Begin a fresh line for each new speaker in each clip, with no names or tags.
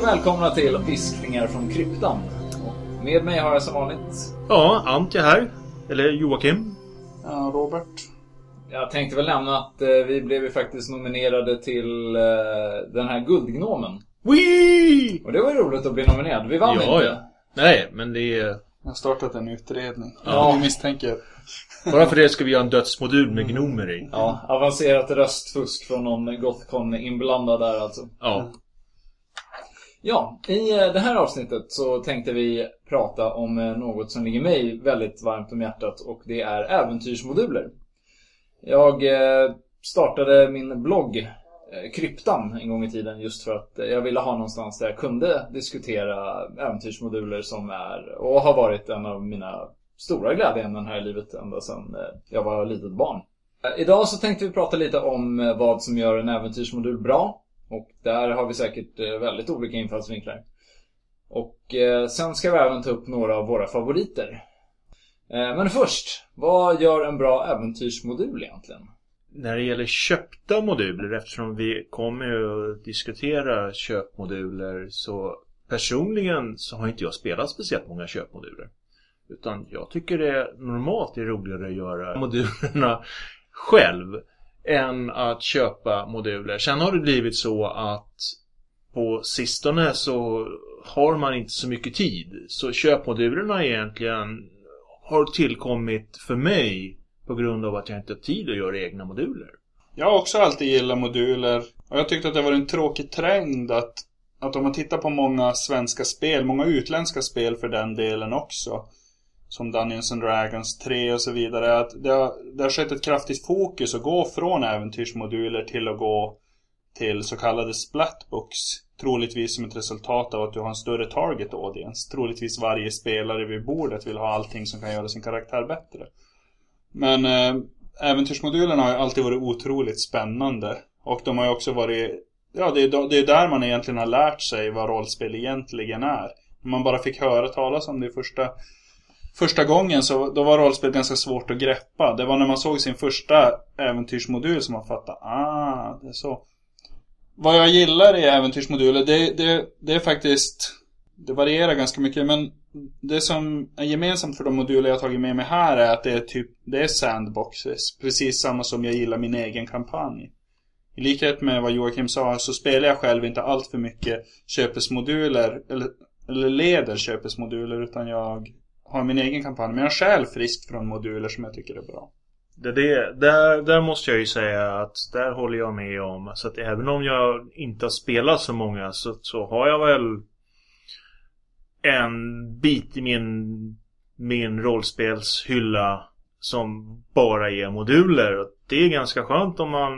Och välkomna till Viskningar från kryptan. Och med mig har jag som vanligt...
Ja, Antje här. Eller Joakim.
Ja, Robert.
Jag tänkte väl nämna att eh, vi blev ju faktiskt nominerade till eh, den här Guldgnomen.
Wee!
Och det var ju roligt att bli nominerad. Vi vann
Ja,
inte.
ja. Nej, men det är...
Jag har startat en utredning.
Ja.
Ni misstänker.
Bara för det ska vi göra en dödsmodul med gnomer i.
Ja, avancerat röstfusk från någon Gothcon inblandad där alltså.
Ja.
Ja, i eh, det här avsnittet så tänkte vi prata om eh, något som ligger mig väldigt varmt om hjärtat och det är äventyrsmoduler. Jag eh, startade min blogg Kryptan en gång i tiden just för att jag ville ha någonstans där jag kunde diskutera äventyrsmoduler som är och har varit en av mina stora glädjeämnen här i livet ända sedan jag var litet barn. Idag så tänkte vi prata lite om vad som gör en äventyrsmodul bra och där har vi säkert eh, väldigt olika infallsvinklar. Och eh, sen ska vi även ta upp några av våra favoriter. Eh, men först, vad gör en bra äventyrsmodul egentligen?
När det gäller köpta moduler, eftersom vi kommer att diskutera köpmoduler, så personligen så har inte jag spelat speciellt många köpmoduler. Utan jag tycker det normalt är roligare att göra modulerna själv än att köpa moduler. Sen har det blivit så att på sistone så har man inte så mycket tid. Så köpmodulerna egentligen har tillkommit för mig på grund av att jag inte har tid att göra egna moduler.
Jag har också alltid gillat moduler. Och jag tyckte att det var en tråkig trend att, att om man tittar på många svenska spel, många utländska spel för den delen också. Som Dungeons and Dragons 3 och så vidare. Att det har, det har skett ett kraftigt fokus att gå från äventyrsmoduler till att gå till så kallade splatbooks. Troligtvis som ett resultat av att du har en större target audience. Troligtvis varje spelare vid bordet vill ha allting som kan göra sin karaktär bättre. Men eh, äventyrsmodulerna har ju alltid varit otroligt spännande. Och de har ju också varit... Ja, det är, det är där man egentligen har lärt sig vad rollspel egentligen är. Man bara fick höra talas om det i första... Första gången så då var rollspel ganska svårt att greppa. Det var när man såg sin första äventyrsmodul som man fattade, ah, det är så. Vad jag gillar i äventyrsmoduler, det, det, det är faktiskt... Det varierar ganska mycket, men det som är gemensamt för de moduler jag tagit med mig här är att det är typ, det är sandboxes. Precis samma som jag gillar min egen kampanj. I likhet med vad Joakim sa så spelar jag själv inte allt för mycket köpesmoduler, eller, eller leder köpesmoduler, utan jag har min egen kampanj. Men jag stjäl friskt från moduler som jag tycker är bra.
Det, det, där, där måste jag ju säga att där håller jag med om. Så att även om jag inte har spelat så många så, så har jag väl en bit i min, min rollspelshylla som bara är moduler. Och det är ganska skönt om man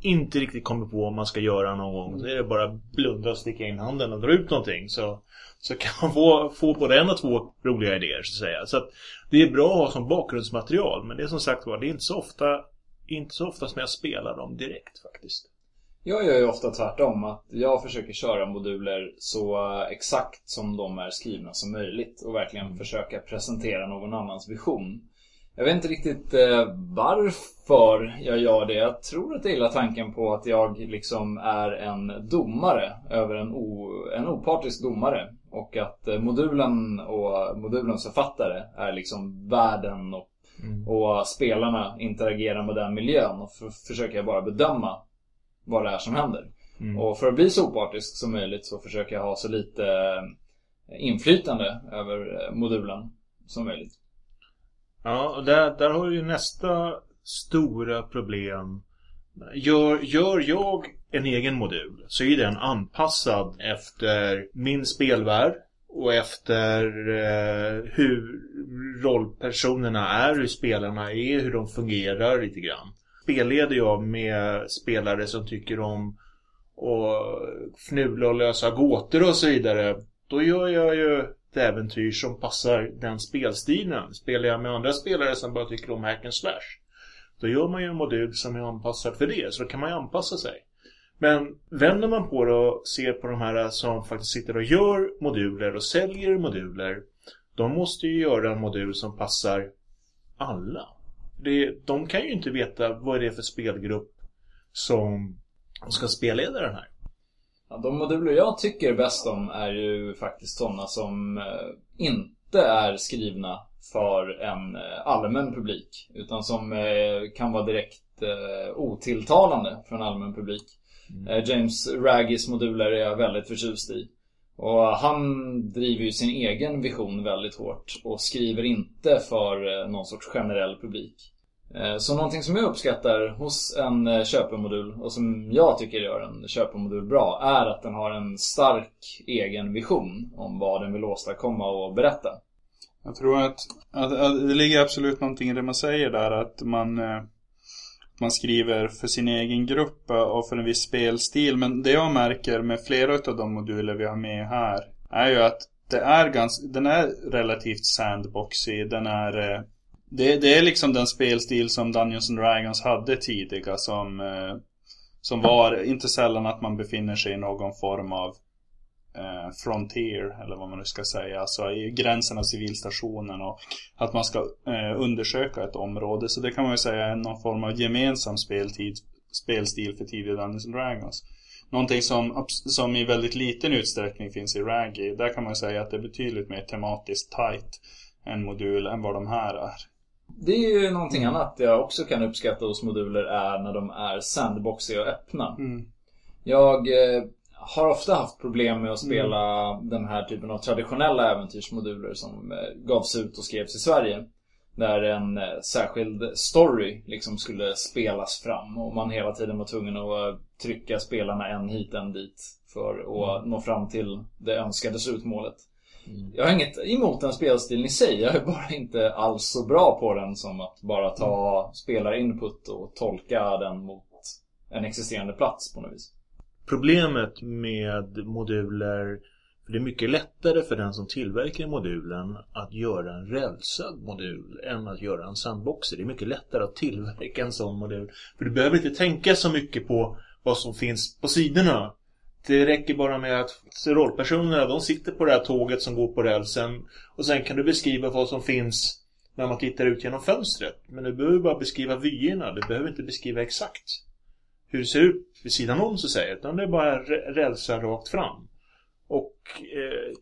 inte riktigt kommer på vad man ska göra någon gång. Det är bara blunda och sticka in handen och dra ut någonting. Så, så kan man få, få både en och två roliga idéer så att säga. Så att det är bra att ha som bakgrundsmaterial. Men det är som sagt var, det är inte så ofta inte så ofta som jag spelar dem direkt faktiskt.
Jag gör ju ofta tvärtom. Att jag försöker köra moduler så exakt som de är skrivna som möjligt. Och verkligen försöka presentera någon annans vision. Jag vet inte riktigt eh, varför jag gör det. Jag tror att jag gillar tanken på att jag liksom är en domare över en, o, en opartisk domare. Och att eh, modulen och modulens författare är liksom världen och, och spelarna interagerar med den miljön. Och för, försöker jag bara bedöma vad det är som händer. Och för att bli så opartisk som möjligt så försöker jag ha så lite eh, inflytande över modulen som möjligt.
Ja, och där, där har ju nästa stora problem. Gör, gör jag en egen modul så är den anpassad efter min spelvärld och efter eh, hur rollpersonerna är, hur spelarna är, hur de fungerar lite grann. Spelleder jag med spelare som tycker om att fnula och lösa gåtor och så vidare. Då gör jag ju ett äventyr som passar den spelstilen. Spelar jag med andra spelare som bara tycker om hack and slash. Då gör man ju en modul som är anpassad för det. Så då kan man ju anpassa sig. Men vänder man på det och ser på de här som faktiskt sitter och gör moduler och säljer moduler. De måste ju göra en modul som passar alla. Det, de kan ju inte veta vad det är för spelgrupp som ska spelleda den här.
Ja, de moduler jag tycker bäst om är ju faktiskt sådana som eh, inte är skrivna för en eh, allmän publik. Utan som eh, kan vara direkt otilltalande för en allmän publik. Mm. James Raggis moduler är jag väldigt förtjust i. Och han driver ju sin egen vision väldigt hårt och skriver inte för någon sorts generell publik. Eh, så någonting som jag uppskattar hos en eh, köpemodul och som jag tycker gör en köpemodul bra är att den har en stark egen vision om vad den vill åstadkomma och berätta.
Jag tror att, att, att det ligger absolut någonting i det man säger där att man eh, man skriver för sin egen grupp och för en viss spelstil. Men det jag märker med flera av de moduler vi har med här är ju att det är ganska, den är relativt sandboxig. Den är det, det är liksom den spelstil som Dungeons and Dragons hade tidigare som, eh, som var inte sällan att man befinner sig i någon form av eh, frontier eller vad man nu ska säga. Alltså i gränsen av civilstationen och att man ska eh, undersöka ett område. Så det kan man ju säga är någon form av gemensam speltid, spelstil för tidiga Dungeons and Dragons. Någonting som, som i väldigt liten utsträckning finns i Raggy. Där kan man säga att det är betydligt mer tematiskt tight en modul än vad de här är.
Det är ju någonting annat jag också kan uppskatta hos moduler är när de är sandboxiga och öppna. Mm. Jag eh, har ofta haft problem med att spela mm. den här typen av traditionella äventyrsmoduler som eh, gavs ut och skrevs i Sverige. Där en eh, särskild story liksom skulle spelas fram och man hela tiden var tvungen att trycka spelarna en hit, en dit för att mm. nå fram till det önskade slutmålet. Mm. Jag har inget emot den spelstilen i sig. Jag är bara inte alls så bra på den som att bara ta mm. spelarinput och tolka den mot en existerande plats på något vis.
Problemet med moduler för det är mycket lättare för den som tillverkar modulen att göra en rälsad modul än att göra en sandboxer. Det är mycket lättare att tillverka en sån modul. För du behöver inte tänka så mycket på vad som finns på sidorna. Det räcker bara med att rollpersonerna de sitter på det här tåget som går på rälsen och sen kan du beskriva vad som finns när man tittar ut genom fönstret. Men du behöver bara beskriva vyerna, du behöver inte beskriva exakt hur det ser ut vid sidan om så att säga, utan det är bara rälsar rakt fram. Och eh,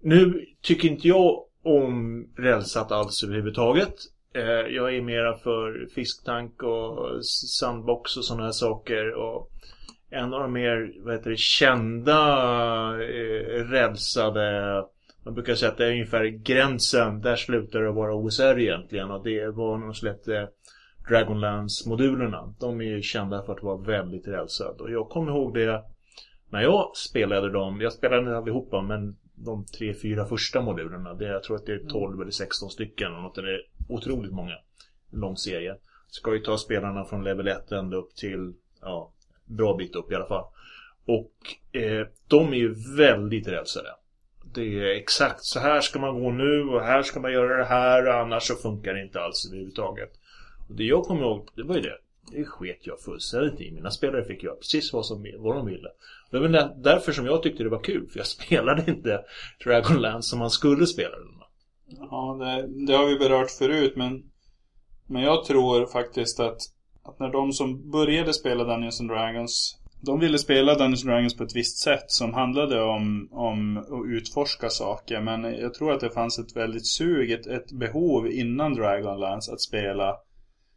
nu tycker inte jag om rälsat alls överhuvudtaget. Eh, jag är mera för fisktank och sandbox och sådana här saker och en av de mer vad heter det, kända eh, rälsade man brukar säga att det är ungefär gränsen, där slutar det vara OSR egentligen och det var när de släppte Dragonlance-modulerna. De är ju kända för att vara väldigt rälsade och jag kommer ihåg det när jag spelade dem, jag spelade inte allihopa men de tre, fyra första modulerna, det, jag tror att det är 12 eller 16 stycken och något, det är otroligt många. En lång serie. Ska ju ta spelarna från level 1 ända upp till ja, bra bit upp i alla fall. Och eh, de är ju väldigt rälsade. Det är exakt så här ska man gå nu och här ska man göra det här och annars så funkar det inte alls överhuvudtaget. Och det jag kommer ihåg, det var ju det. Det sket jag fullständigt i. Mina spelare fick göra precis vad, som, vad de ville. Det var därför som jag tyckte det var kul. För jag spelade inte Dragonlance som man skulle spela den.
Ja, det, det har vi berört förut men Men jag tror faktiskt att att när de som började spela Dungeons and Dragons de ville spela Dungeons Dragons på ett visst sätt som handlade om, om att utforska saker. Men jag tror att det fanns ett väldigt sug, ett, ett behov innan Dragonlance att spela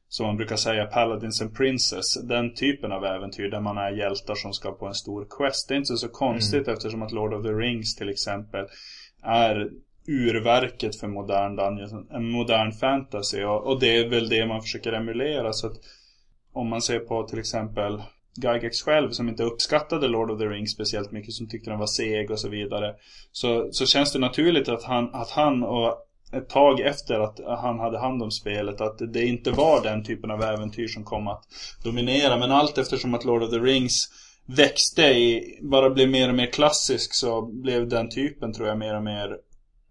som man brukar säga Paladins and Princess. Den typen av äventyr där man är hjältar som ska på en stor quest. Det är inte så konstigt mm. eftersom att Lord of the Rings till exempel är urverket för modern Dungeons, en modern fantasy. Och, och det är väl det man försöker emulera. Så att om man ser på till exempel Gygax själv som inte uppskattade Lord of the Rings speciellt mycket, som tyckte den var seg och så vidare. Så, så känns det naturligt att han, att han och ett tag efter att han hade hand om spelet att det inte var den typen av äventyr som kom att dominera. Men allt eftersom att Lord of the Rings växte i, bara blev mer och mer klassisk så blev den typen tror jag mer och mer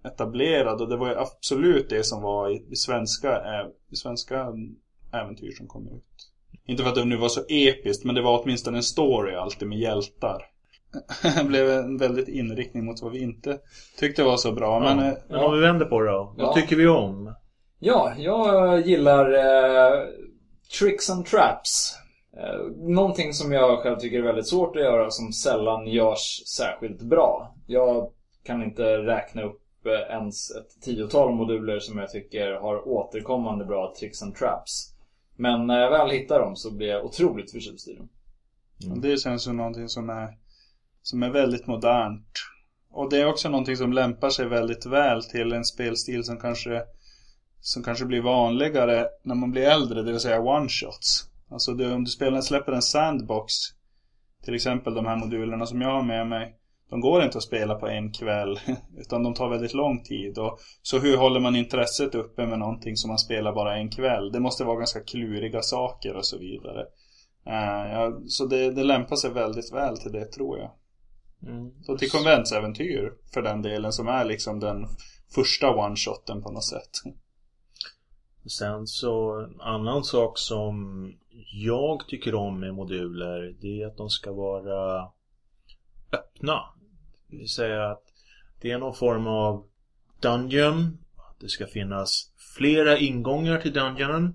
etablerad. Och det var ju absolut det som var i, i svenska, i svenska äventyr som kom ut. Inte för att det nu var så episkt, men det var åtminstone en story alltid med hjältar. Det blev en väldigt inriktning mot vad vi inte tyckte var så bra. Ja. Men,
ja. Eh, om vi vänder på det då. Vad tycker vi om?
Ja, jag gillar eh, Tricks and Traps. Eh, någonting som jag själv tycker är väldigt svårt att göra som sällan görs särskilt bra. Jag kan inte räkna upp eh, ens ett tiotal moduler som jag tycker har återkommande bra tricks and traps. Men när jag väl hittar dem så blir jag otroligt förtjust i dem.
Mm. Det känns som någonting som är, som är väldigt modernt. Och det är också någonting som lämpar sig väldigt väl till en spelstil som kanske, som kanske blir vanligare när man blir äldre, det vill säga one-shots. Alltså det, om du spelar, släpper en sandbox, till exempel de här modulerna som jag har med mig, de går inte att spela på en kväll, utan de tar väldigt lång tid. Och, så hur håller man intresset uppe med någonting som man spelar bara en kväll? Det måste vara ganska kluriga saker och så vidare. Uh, ja, så det, det lämpar sig väldigt väl till det tror jag. Mm. Så till konventsäventyr för den delen som är liksom den första one-shoten på något sätt.
Sen så en annan sak som jag tycker om med moduler det är att de ska vara öppna. Det vill säga att det är någon form av Dungeon. Det ska finnas flera ingångar till Dungeonen.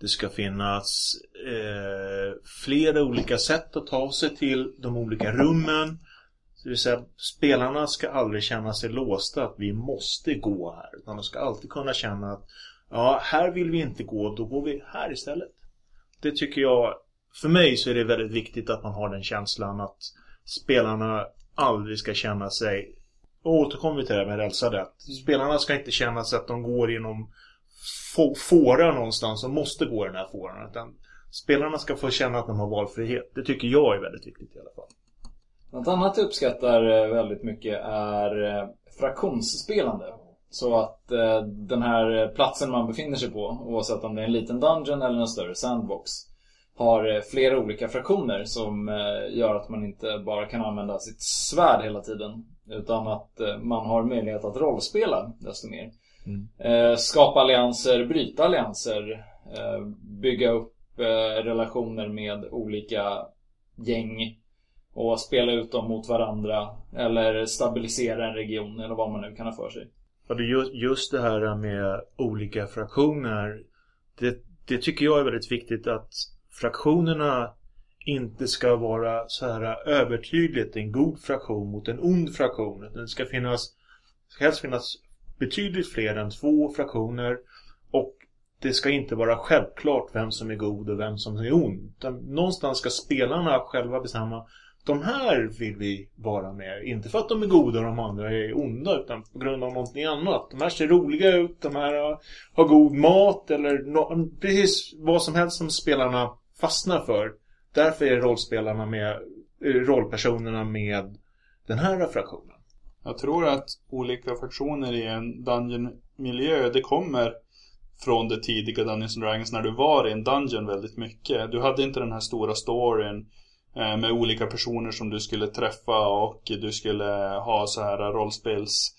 Det ska finnas eh, flera olika sätt att ta sig till de olika rummen. Det vill säga, spelarna ska aldrig känna sig låsta att vi måste gå här. Utan de ska alltid kunna känna att ja, här vill vi inte gå, då går vi här istället. Det tycker jag, för mig så är det väldigt viktigt att man har den känslan att spelarna aldrig ska känna sig och återkommer vi till det här med rälsade. Spelarna ska inte känna sig att de går genom fåra någonstans och måste gå i den här fåran. Utan spelarna ska få känna att de har valfrihet. Det tycker jag är väldigt viktigt i alla fall.
Något annat jag uppskattar eh, väldigt mycket är eh, fraktionsspelande. Så att eh, den här platsen man befinner sig på, oavsett om det är en liten dungeon eller en större sandbox, har flera olika fraktioner som gör att man inte bara kan använda sitt svärd hela tiden. Utan att man har möjlighet att rollspela desto mer. Mm. Skapa allianser, bryta allianser, bygga upp relationer med olika gäng och spela ut dem mot varandra. Eller stabilisera en region eller vad man nu kan ha för sig.
Ja, just det här med olika fraktioner. Det, det tycker jag är väldigt viktigt att fraktionerna inte ska vara så här övertydligt en god fraktion mot en ond fraktion. Det ska finnas, det ska helst finnas betydligt fler än två fraktioner och det ska inte vara självklart vem som är god och vem som är ond. Någonstans ska spelarna själva bestämma de här vill vi vara med. Inte för att de är goda och de andra är onda utan på grund av någonting annat. De här ser roliga ut, de här har god mat eller no precis vad som helst som spelarna fastnar för. Därför är rollspelarna med, eh, rollpersonerna med den här fraktionen.
Jag tror att olika fraktioner i en dungeon-miljö, det kommer från det tidiga Dungeons Dragons när du var i en dungeon väldigt mycket. Du hade inte den här stora storyn eh, med olika personer som du skulle träffa och du skulle ha så här rollspels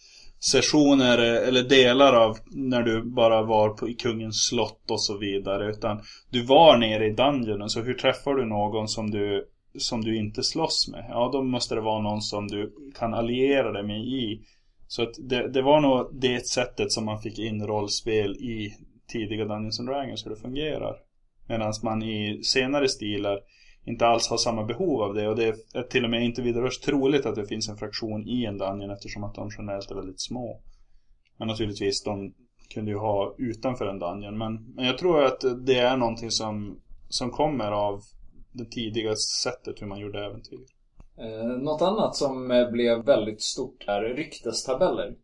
sessioner eller delar av när du bara var på, i kungens slott och så vidare. Utan du var nere i dungeonen, så hur träffar du någon som du, som du inte slåss med? Ja, då måste det vara någon som du kan alliera dig med i. Så att det, det var nog det sättet som man fick in rollspel i tidiga Dungeons and Dragons hur det fungerar. Medan man i senare stilar inte alls har samma behov av det. Och det är till och med inte vidare troligt att det finns en fraktion i en Dungeon eftersom att de generellt är väldigt små. Men naturligtvis, de kunde ju ha utanför en Dungeon. Men, men jag tror att det är någonting som, som kommer av det tidiga sättet hur man gjorde äventyr.
Eh, något annat som eh, blev väldigt stort är ryktestabeller.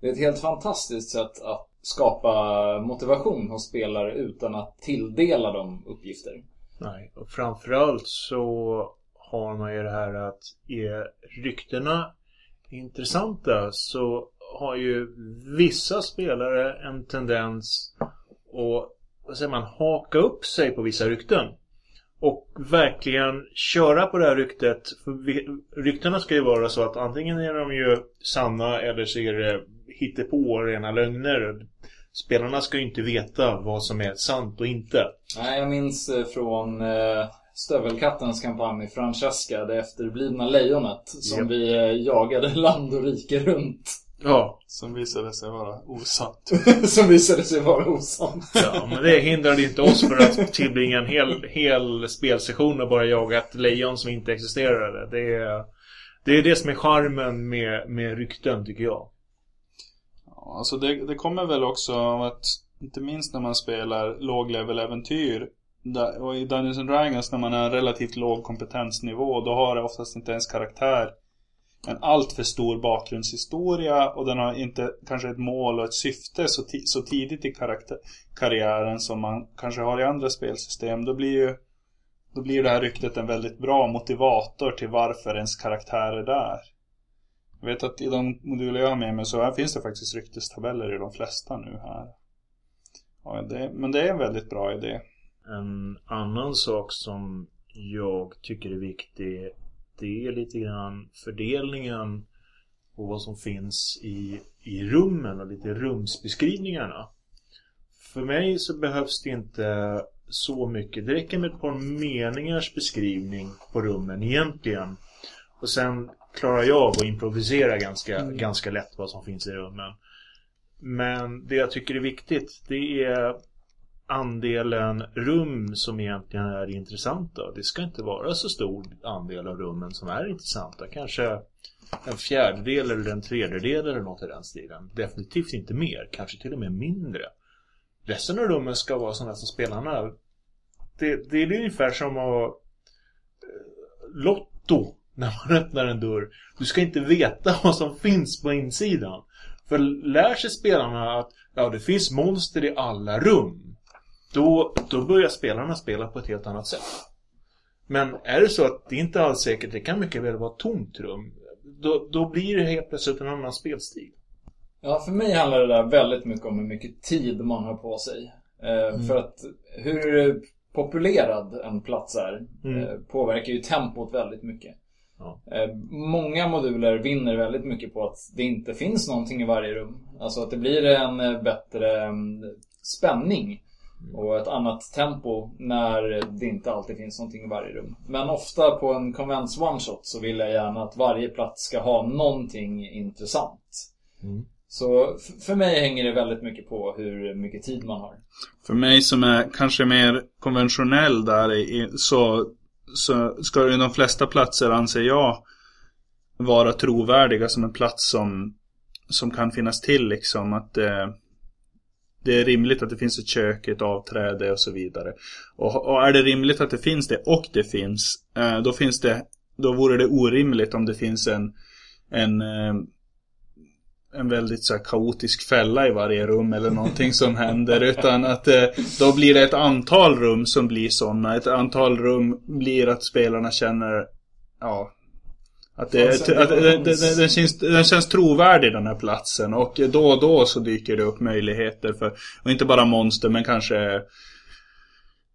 Det är ett helt fantastiskt sätt att skapa motivation hos spelare utan att tilldela dem uppgifter.
Nej, och framförallt så har man ju det här att är ryktena intressanta så har ju vissa spelare en tendens att vad säger man, haka upp sig på vissa rykten. Och verkligen köra på det här ryktet. För ryktena ska ju vara så att antingen är de ju sanna eller så är det hittepå rena lögner. Spelarna ska ju inte veta vad som är sant och inte.
Nej, jag minns eh, från eh, Stövelkattens kampanj Francesca, det efterblivna lejonet, som yep. vi eh, jagade land och rike runt.
Ja.
Som visade sig vara osant.
som visade sig vara osant.
ja, men det hindrade inte oss för att tillbringa en hel, hel spelsession och bara jaga ett lejon som inte existerade. Det är det, är det som är charmen med, med rykten, tycker jag.
Alltså det, det kommer väl också av att, inte minst när man spelar låglevel äventyr och i Dungeons and Dragons när man har en relativt låg kompetensnivå då har det oftast inte ens karaktär en alltför stor bakgrundshistoria och den har inte kanske ett mål och ett syfte så, så tidigt i karaktär, karriären som man kanske har i andra spelsystem. Då blir ju då blir det här ryktet en väldigt bra motivator till varför ens karaktär är där. Jag vet att i de moduler jag har med mig så här finns det faktiskt ryktestabeller i de flesta nu här. Ja, det, men det är en väldigt bra idé.
En annan sak som jag tycker är viktig det är lite grann fördelningen på vad som finns i, i rummen och lite rumsbeskrivningarna. För mig så behövs det inte så mycket. Det räcker med ett par meningars beskrivning på rummen egentligen. Och sen klarar jag av att improvisera ganska, ganska lätt vad som finns i rummen. Men det jag tycker är viktigt det är andelen rum som egentligen är intressanta. Det ska inte vara så stor andel av rummen som är intressanta. Kanske en fjärdedel eller en tredjedel eller något i den stilen. Definitivt inte mer, kanske till och med mindre. Resten av rummen ska vara sådana som spelarna... Det, det är ungefär som att... eh, Lotto, när man öppnar en dörr. Du ska inte veta vad som finns på insidan. För lär sig spelarna att ja, det finns monster i alla rum. Då, då börjar spelarna spela på ett helt annat sätt. Men är det så att det inte alls säkert, det kan mycket väl vara ett tomt rum. Då, då blir det helt plötsligt en annan spelstil.
Ja, för mig handlar det där väldigt mycket om hur mycket tid man har på sig. Eh, För att hur populerad en plats är
Mm.
eh, påverkar ju tempot väldigt mycket.
Ja.
Eh, många moduler vinner väldigt mycket på att det inte finns någonting i varje rum. Alltså att det blir en eh, bättre mm, spänning och ett annat tempo när det inte alltid finns någonting i varje rum. Men ofta på en konvents one-shot så vill jag gärna att varje plats ska ha någonting intressant.
Mm.
Så för mig hänger det väldigt mycket på hur mycket tid man har.
För mig som är kanske mer konventionell där så, så ska ju de flesta platser anser jag vara trovärdiga som en plats som, som kan finnas till liksom. Att eh, det är rimligt att det finns ett kök, ett avträde och så vidare. Och, och är det rimligt att det finns det och det finns, eh, då finns det, då vore det orimligt om det finns en, en eh, en väldigt så kaotisk fälla i varje rum eller någonting som händer. Utan att eh, då blir det ett antal rum som blir sådana. Ett antal rum blir att spelarna känner, ja, att, det, att
balans.
det, den, känns, den känns trovärdig den här platsen. Och då och då så dyker det upp möjligheter för, och inte bara monster men kanske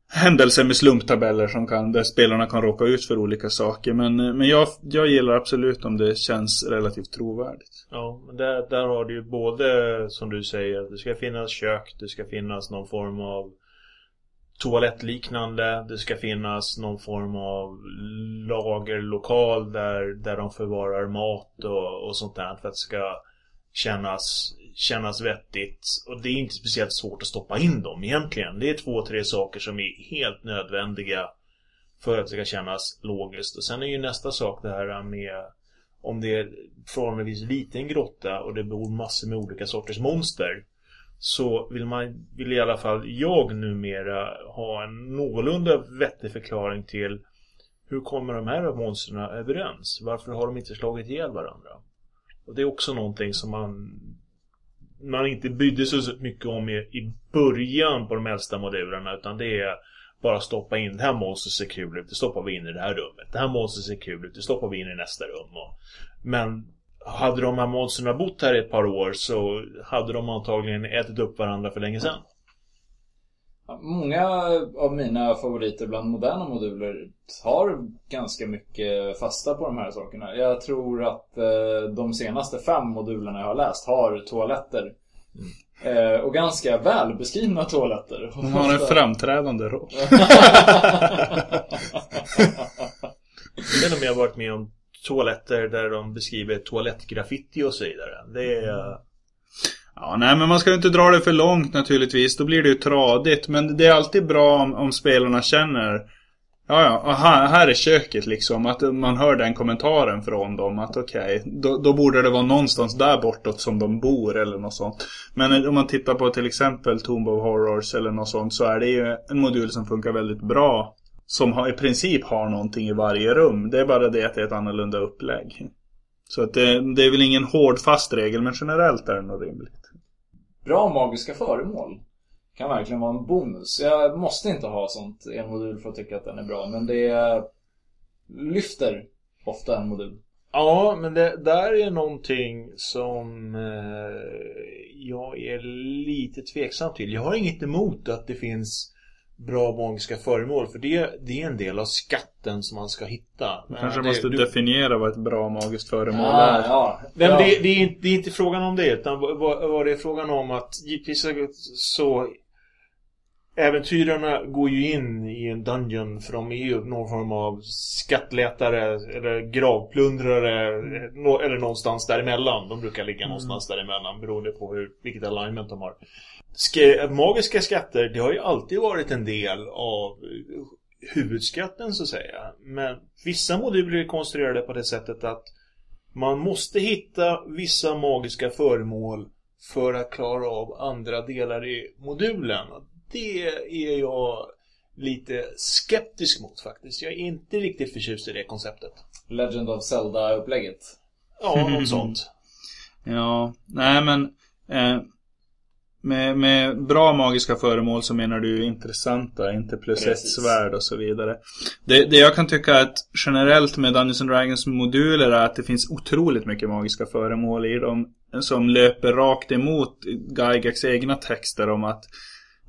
händelser med slumptabeller som kan, där spelarna kan råka ut för olika saker. Men, men jag, jag gillar absolut om det känns relativt trovärdigt.
Ja, men där, där har du ju både, som du säger, det ska finnas kök, det ska finnas någon form av toalettliknande, det ska finnas någon form av lagerlokal där, där de förvarar mat och, och sånt där för att det ska kännas, kännas vettigt. Och det är inte speciellt svårt att stoppa in dem egentligen. Det är två, tre saker som är helt nödvändiga för att det ska kännas logiskt. Och sen är ju nästa sak det här med om det är förhållandevis liten grotta och det bor massor med olika sorters monster så vill man, vill i alla fall jag numera ha en någorlunda vettig förklaring till hur kommer de här monstren överens? Varför har de inte slagit ihjäl varandra? Och det är också någonting som man man inte brydde sig så mycket om i, i början på de äldsta modulerna utan det är bara stoppa in det här monstret ser kul ut, det stoppar vi in i det här rummet. Det här monstret ser kul ut, det stoppar vi in i nästa rum. Och, men hade de här monstren bott här i ett par år så hade de antagligen ätit upp varandra för länge sedan.
Många av mina favoriter bland moderna moduler tar ganska mycket fasta på de här sakerna. Jag tror att eh, de senaste fem modulerna jag har läst har toaletter. Eh, och ganska välbeskrivna toaletter.
De har en framträdande roll.
Jag vet inte om jag har varit med om toaletter där de beskriver toalettgraffiti och så vidare. Det är...
Ja, nej men man ska ju inte dra det för långt naturligtvis. Då blir det ju tradigt. Men det är alltid bra om, om spelarna känner Ja, ja, här, här är köket liksom. Att man hör den kommentaren från dem. Att okej, okay, då, då, borde det vara någonstans där bortåt som de bor eller något sånt. Men om man tittar på till exempel Tomb of Horrors eller något sånt. Så är det ju en modul som funkar väldigt bra. Som har, i princip har någonting i varje rum. Det är bara det att det är ett annorlunda upplägg. Så att det, det är väl ingen hård fast regel men generellt är det nog rimligt.
Bra magiska föremål kan verkligen vara en bonus. Jag måste inte ha sånt i en modul för att tycka att den är bra, men det lyfter ofta en modul.
Ja, men det där är någonting som eh, jag är lite tveksam till. Jag har inget emot att det finns bra magiska föremål. För det, det är en del av skatten som man ska hitta.
Du kanske det, måste du... definiera vad ett bra magiskt föremål
ah, är. Ja,
Men ja. Det, det, är inte, det är inte frågan om det. Utan vad, vad det är frågan om att givetvis så Äventyrarna går ju in i en dungeon för de är ju någon form av skattletare eller gravplundrare eller någonstans däremellan. De brukar ligga mm. någonstans däremellan beroende på hur, vilket alignment de har. Sk magiska skatter, det har ju alltid varit en del av huvudskatten så att säga. Men vissa moduler är konstruerade på det sättet att man måste hitta vissa magiska föremål för att klara av andra delar i modulen det är jag lite skeptisk mot faktiskt. Jag är inte riktigt förtjust i det konceptet.
Legend of Zelda-upplägget.
Ja, något sånt.
Ja, nej men eh, med, med bra magiska föremål så menar du intressanta, inte plus ett svärd och så vidare. Det, det jag kan tycka att generellt med Dungeons and Dragons moduler är att det finns otroligt mycket magiska föremål i dem som löper rakt emot Gygax egna texter om att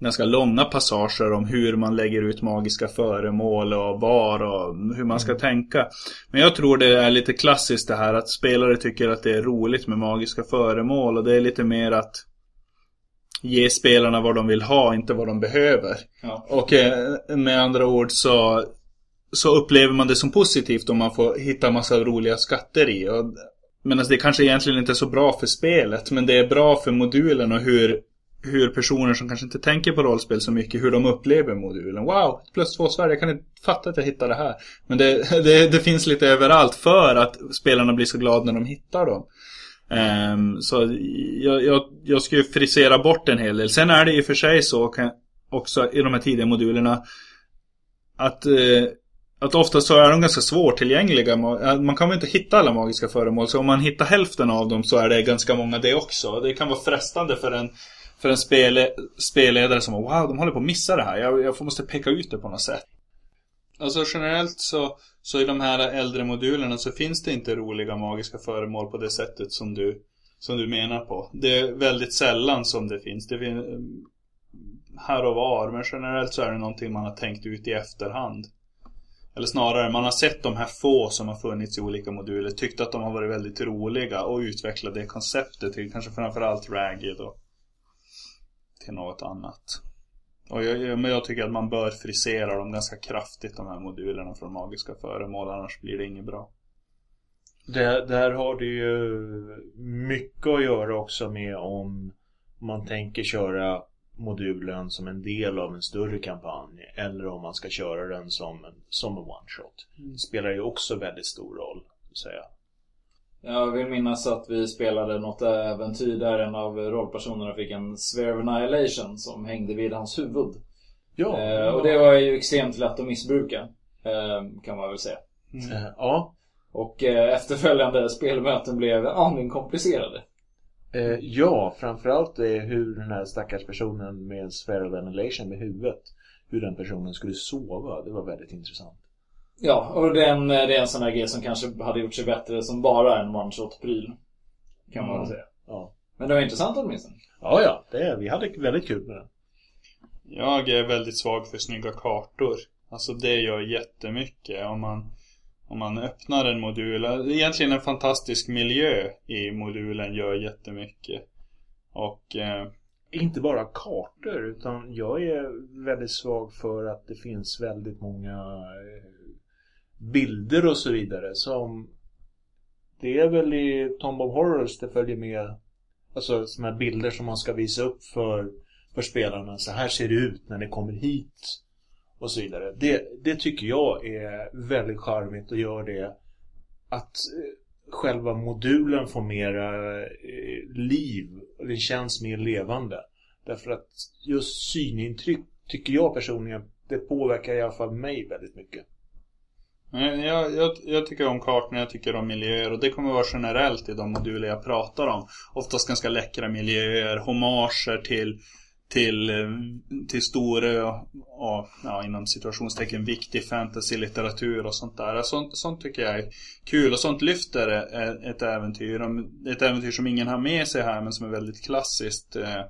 ganska långa passager om hur man lägger ut magiska föremål och var och hur man ska mm. tänka. Men jag tror det är lite klassiskt det här att spelare tycker att det är roligt med magiska föremål och det är lite mer att ge spelarna vad de vill ha, inte vad de behöver. Ja. Och eh, med andra ord så, så upplever man det som positivt om man får hitta massa roliga skatter i. Och, Medan det kanske egentligen inte är så bra för spelet, men det är bra för modulen och hur hur personer som kanske inte tänker på rollspel så mycket, hur de upplever modulen. Wow, plus två svärd, jag kan inte fatta att jag hittade det här. Men det, det, det, finns lite överallt för att spelarna blir så glada när de hittar dem. Um, så jag, jag, jag skulle frisera bort en hel del. Sen är det i och för sig så också i de här tidiga modulerna att uh, att ofta så är de ganska svårtillgängliga. Man kan väl inte hitta alla magiska föremål. Så om man hittar hälften av dem så är det ganska många det också. Det kan vara frestande för en för en spel, spelledare som wow, de håller på att missa det här. Jag, jag måste peka ut det på något sätt. Alltså generellt så, så i de här äldre modulerna så finns det inte roliga magiska föremål på det sättet som du, som du menar på. Det är väldigt sällan som det finns. Det finns här och var, men generellt så är det någonting man har tänkt ut i efterhand. Eller snarare, man har sett de här få som har funnits i olika moduler, tyckt att de har varit väldigt roliga och utvecklat det konceptet till kanske framförallt Ragged och till något annat. Och jag, men jag tycker att man bör frisera dem ganska kraftigt de här modulerna från magiska föremål annars blir det inget bra.
Det, där har det ju mycket att göra också med om man tänker köra modulen som en del av en större kampanj eller om man ska köra den som en, som en one shot. Det mm. spelar ju också väldigt stor roll. Säga.
Jag vill minnas att vi spelade något äventyr där en av rollpersonerna fick en Sphere of Annihilation som hängde vid hans huvud. Ja. Eh, och det var ju extremt lätt att missbruka. Eh, kan man väl säga.
Mm. Eh, ja.
Och eh, efterföljande spelmöten blev aning komplicerade.
Eh, ja, framförallt är hur den här stackars personen med Sphere of Annihilation med huvudet hur den personen skulle sova. Det var väldigt intressant.
Ja, och det är, en, det är en sån här grej som kanske hade gjort sig bättre som bara en one-shot-pryl. Kan man väl säga.
Ja.
Men det var intressant åtminstone.
Ja, ja. Det, vi hade väldigt kul med det.
Jag är väldigt svag för snygga kartor. Alltså det gör jättemycket om man, om man öppnar en modul. Egentligen en fantastisk miljö i modulen gör jättemycket. Och... Eh,
inte bara kartor utan jag är väldigt svag för att det finns väldigt många eh, bilder och så vidare som det är väl i Tomb of Horrors det följer med Alltså sådana här bilder som man ska visa upp för, för spelarna. Så här ser det ut när det kommer hit. Och så vidare. Det, det tycker jag är väldigt charmigt och gör det att eh, själva modulen får mera eh, liv. Och den känns mer levande. Därför att just synintryck tycker jag personligen, det påverkar i alla fall mig väldigt mycket.
Jag, jag, jag, tycker om kartorna, jag tycker om miljöer och det kommer vara generellt i de moduler jag pratar om. Oftast ganska läckra miljöer, hommager till, till, eh, till stora och, ja, inom situationstecken viktig fantasy-litteratur och sånt där. Alltså, sånt, sånt tycker jag är kul och sånt lyfter ett äventyr. Ett äventyr som ingen har med sig här men som är väldigt klassiskt. Eh,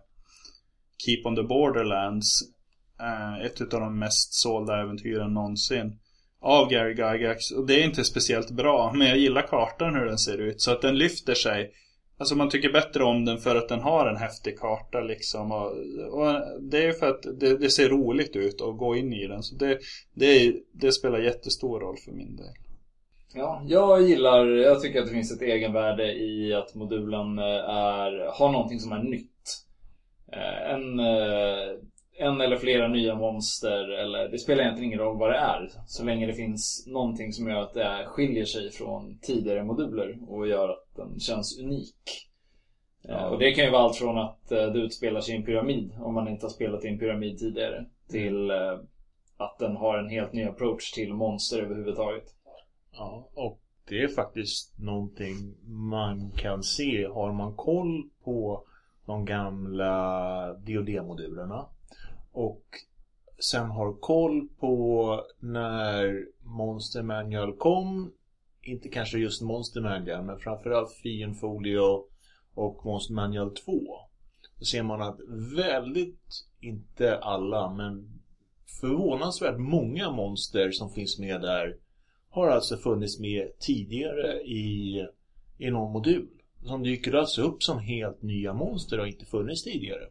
Keep on the Borderlands. Eh, ett av de mest sålda äventyren någonsin av Gary Gygax. Och det är inte speciellt bra. Men jag gillar kartan hur den ser ut. Så att den lyfter sig. Alltså man tycker bättre om den för att den har en häftig karta liksom. Och, och det är för att det, det, ser roligt ut att gå in i den. Så det, det, det spelar jättestor roll för min del.
Ja, jag gillar, jag tycker att det finns ett egenvärde i att modulen eh, är, har någonting som är nytt. Eh, en eh, en eller flera nya monster eller det spelar egentligen ingen roll vad det är. Så länge det finns någonting som gör att det skiljer sig från tidigare moduler och gör att den känns unik. Eh, ja. Och det kan ju vara allt från att eh, det utspelar sig i en pyramid om man inte har spelat i en pyramid tidigare till eh, att den har en helt ny approach till monster överhuvudtaget.
Ja, och det är faktiskt någonting man kan se. Har man koll på de gamla DoD-modulerna och sen har koll på när Monster Manual kom. Inte kanske just Monster Manual men framförallt Fienfolio och Monster Manual 2. Då ser man att väldigt, inte alla, men förvånansvärt många monster som finns med där har alltså funnits med tidigare i, i någon modul. Som dyker alltså upp som helt nya monster och inte funnits tidigare.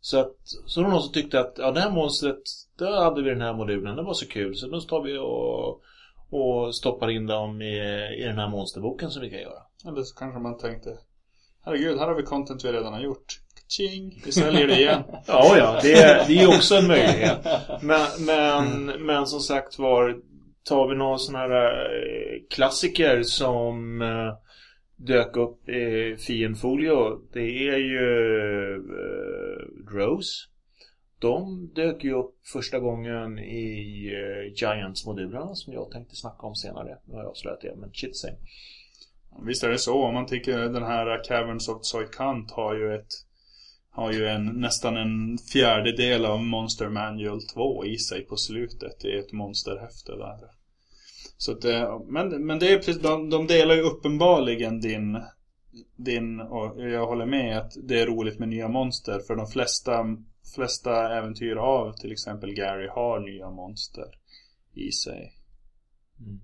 Så att, så var det någon som tyckte att ja, det här monstret, där hade vi den här modulen, det var så kul så då tar vi och, och stoppar in dem i, i den här monsterboken som vi kan göra.
Eller så kanske man tänkte Herregud, här har vi content vi redan har gjort. Ching, vi säljer det igen.
ja, ja, det är, det är också en möjlighet. Men, men, men som sagt var, tar vi någon sån här eh, klassiker som eh, dök upp i Fiendfolio det är ju eh, Rose. De dök ju upp första gången i eh, Giants-modulerna som jag tänkte snacka om senare. Nu har jag avslöjat det, men shit same.
Visst är det så. Om man tycker den här Caverns of Zoikant har ju ett har ju en, nästan en fjärdedel av Monster Manual 2 i sig på slutet i ett monsterhäfte där. Så att, eh, men, men det är precis, de, de delar ju uppenbarligen din, din, och jag håller med att det är roligt med nya monster. För de flesta, flesta äventyr av till exempel Gary har nya monster i sig. Mm.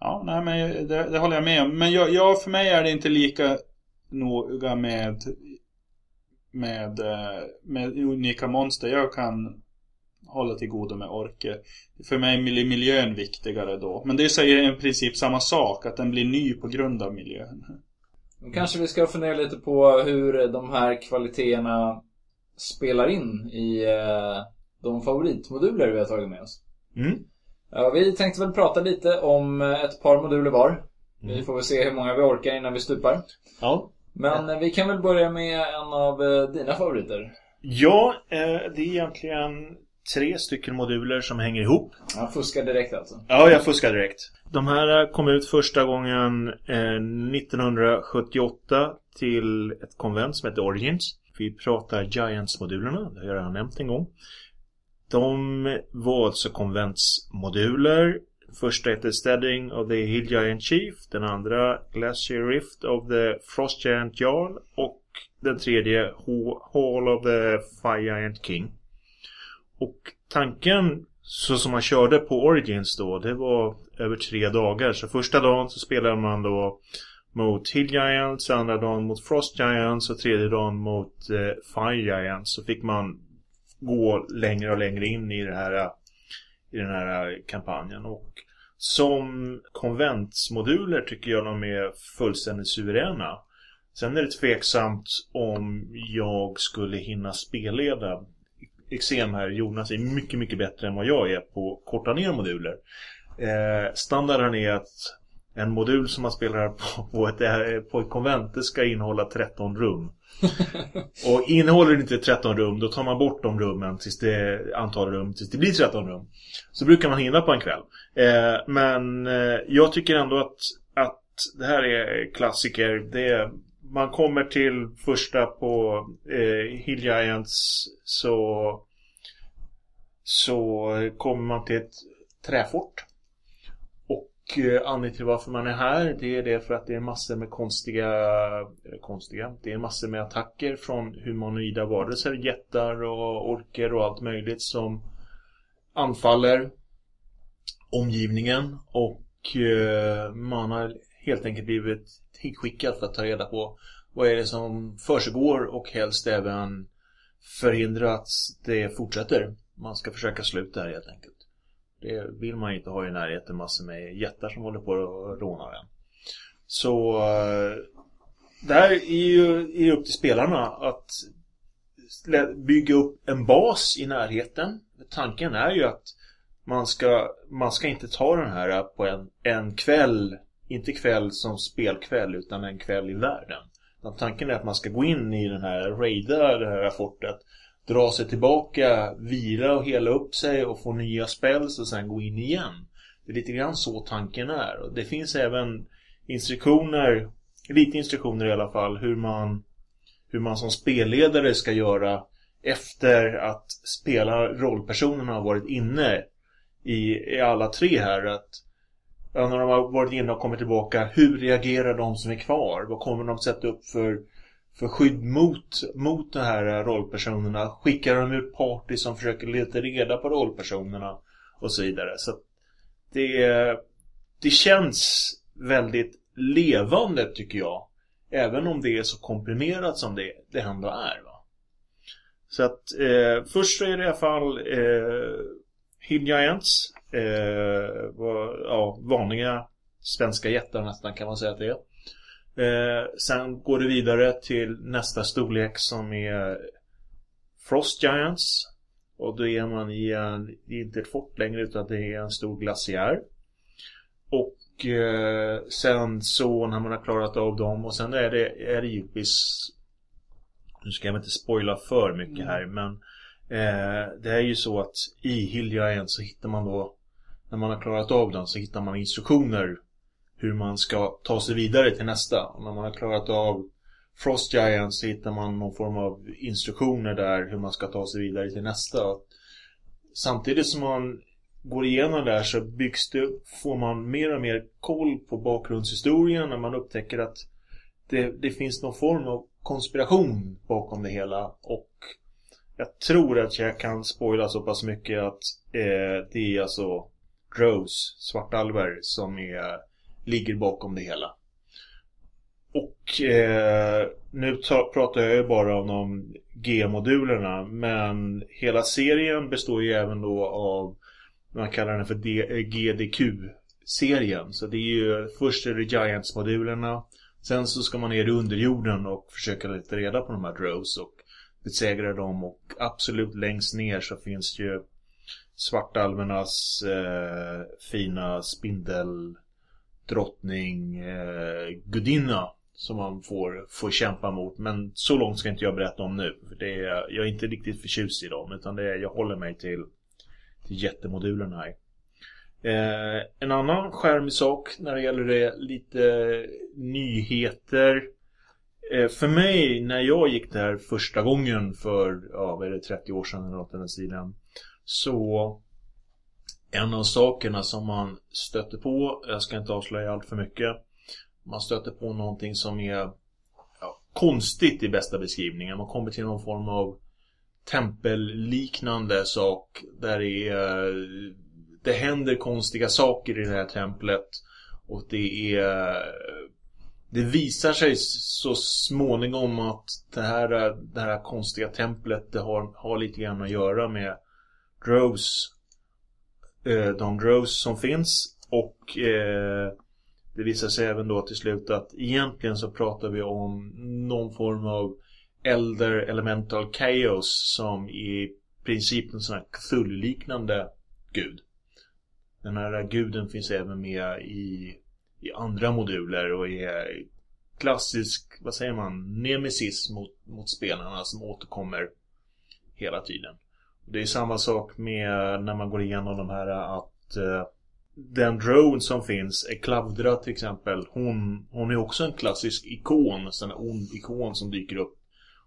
Ja, nej men det, det, håller jag med om. Men jag, jag, för mig är det inte lika noga med med, eh, med unika monster. Jag kan hålla till godo med orker. För mig är miljön viktigare då. Men det säger i princip samma sak, att den blir ny på grund av miljön.
Då kanske vi ska fundera lite på hur de här kvaliteterna spelar in i eh, de favoritmoduler vi har tagit med oss. Mm. Vi tänkte väl prata lite om ett par moduler var. Mm. Vi får väl se hur många vi orkar innan vi stupar. Ja. Men ja. vi kan väl börja med en av eh, dina favoriter.
Ja, eh, det är egentligen tre stycken moduler som hänger ihop.
Jag fuskar direkt alltså?
Ja, jag fuskar direkt. De här kom ut första gången eh, 1978 till ett konvent som heter Origins. Vi pratar Giants-modulerna, det har jag redan nämnt en gång. De var alltså konventsmoduler. Första heter Steading of the Hill Giant Chief. Den andra Glacier Rift of the Frost Giant Jarl. Och den tredje Hall of the Fire Giant King. Och tanken så som man körde på Origins då, det var över tre dagar. Så första dagen så spelade man då mot Hill Giants, andra dagen mot Frost Giants och tredje dagen mot eh, Fire Giants. Så fick man gå längre och längre in i, det här, i den här kampanjen. Och Som konventsmoduler tycker jag de är fullständigt suveräna. Sen är det tveksamt om jag skulle hinna spelleda Exem här, Jonas är mycket, mycket bättre än vad jag är på att korta ner moduler. Eh, standarden är att en modul som man spelar på, på, ett, på ett konvent det ska innehålla 13 rum. och innehåller det inte 13 rum då tar man bort de rummen tills det antal rum tills det blir 13 rum. Så brukar man hinna på en kväll. Eh, men eh, jag tycker ändå att, att det här är klassiker. Det man kommer till första på eh, Hill Giants så så kommer man till ett träfort. Och eh, anledningen till varför man är här det är det för att det är massor med konstiga, eller konstiga, det är massor med attacker från humanoida varelser, jättar och orker och allt möjligt som anfaller omgivningen och eh, man har helt enkelt blivit hitskickad för att ta reda på vad är det som försiggår och helst även förhindra att det fortsätter. Man ska försöka sluta här helt enkelt. Det vill man ju inte ha i närheten massor med jättar som håller på att råna en. Så eh, det här är ju är upp till spelarna att bygga upp en bas i närheten. Tanken är ju att man ska, man ska inte ta den här på en, en kväll inte kväll som spelkväll utan en kväll i världen. Tanken är att man ska gå in i den här, raida det här fortet, dra sig tillbaka, vila och hela upp sig och få nya spells och sen gå in igen. Det är lite grann så tanken är. Och det finns även instruktioner, lite instruktioner i alla fall, hur man, hur man som spelledare ska göra efter att spela rollpersonerna har varit inne i, i alla tre här. Att när de har varit inne och kommit tillbaka, hur reagerar de som är kvar? Vad kommer de sätta upp för, för skydd mot, mot de här rollpersonerna? Skickar de ut party som försöker leta reda på rollpersonerna? Och så vidare. Så det, det känns väldigt levande tycker jag. Även om det är så komprimerat som det, det ändå är. Va? Så att eh, först så är det i alla fall eh, Hill Giants eh, ja, vanliga svenska jättar nästan kan man säga att det är. Eh, sen går det vidare till nästa storlek som är Frost Giants. Och då är man i en, inte ett fort längre utan det är en stor glaciär. Och eh, sen så när man har klarat av dem och sen är det, är det givetvis Nu ska jag inte spoila för mycket här men eh, Det är ju så att i Hill Giants så hittar man då när man har klarat av den så hittar man instruktioner hur man ska ta sig vidare till nästa. Och när man har klarat av Frost Giant så hittar man någon form av instruktioner där hur man ska ta sig vidare till nästa. Samtidigt som man går igenom där så byggs det, får man mer och mer koll på bakgrundshistorien när man upptäcker att det, det finns någon form av konspiration bakom det hela och jag tror att jag kan spoila så pass mycket att eh, det är alltså Rose, svartalver, som är, ligger bakom det hela. Och eh, nu ta, pratar jag ju bara om de G-modulerna men hela serien består ju även då av man kallar den för eh, GDQ-serien. Så det är ju först är det Giants-modulerna Sen så ska man ner i underjorden och försöka leta reda på de här drows och besegra dem och absolut längst ner så finns ju Svartalvernas eh, fina spindeldrottning eh, gudinna som man får, får kämpa mot. Men så långt ska inte jag berätta om nu. För det är, jag är inte riktigt förtjust i dem utan det är, jag håller mig till, till jättemodulerna här. Eh, en annan skärmig sak när det gäller det lite nyheter. Eh, för mig när jag gick där första gången för, ja vad är det, 30 år sedan eller något den sidan. Så en av sakerna som man stöter på, jag ska inte avslöja allt för mycket. Man stöter på någonting som är ja, konstigt i bästa beskrivningen. Man kommer till någon form av tempelliknande sak där det är det händer konstiga saker i det här templet och det är det visar sig så småningom att det här, det här konstiga templet det har, har lite grann att göra med Drows eh, de drows som finns och eh, det visar sig även då till slut att egentligen så pratar vi om någon form av Elder Elemental Chaos som i princip en sån här Cthulhu-liknande gud. Den här guden finns även med i, i andra moduler och är klassisk, vad säger man, nemesis mot, mot spelarna som återkommer hela tiden. Det är samma sak med när man går igenom de här att eh, den drone som finns, Eklavdra till exempel, hon, hon är också en klassisk ikon, en ond ikon som dyker upp.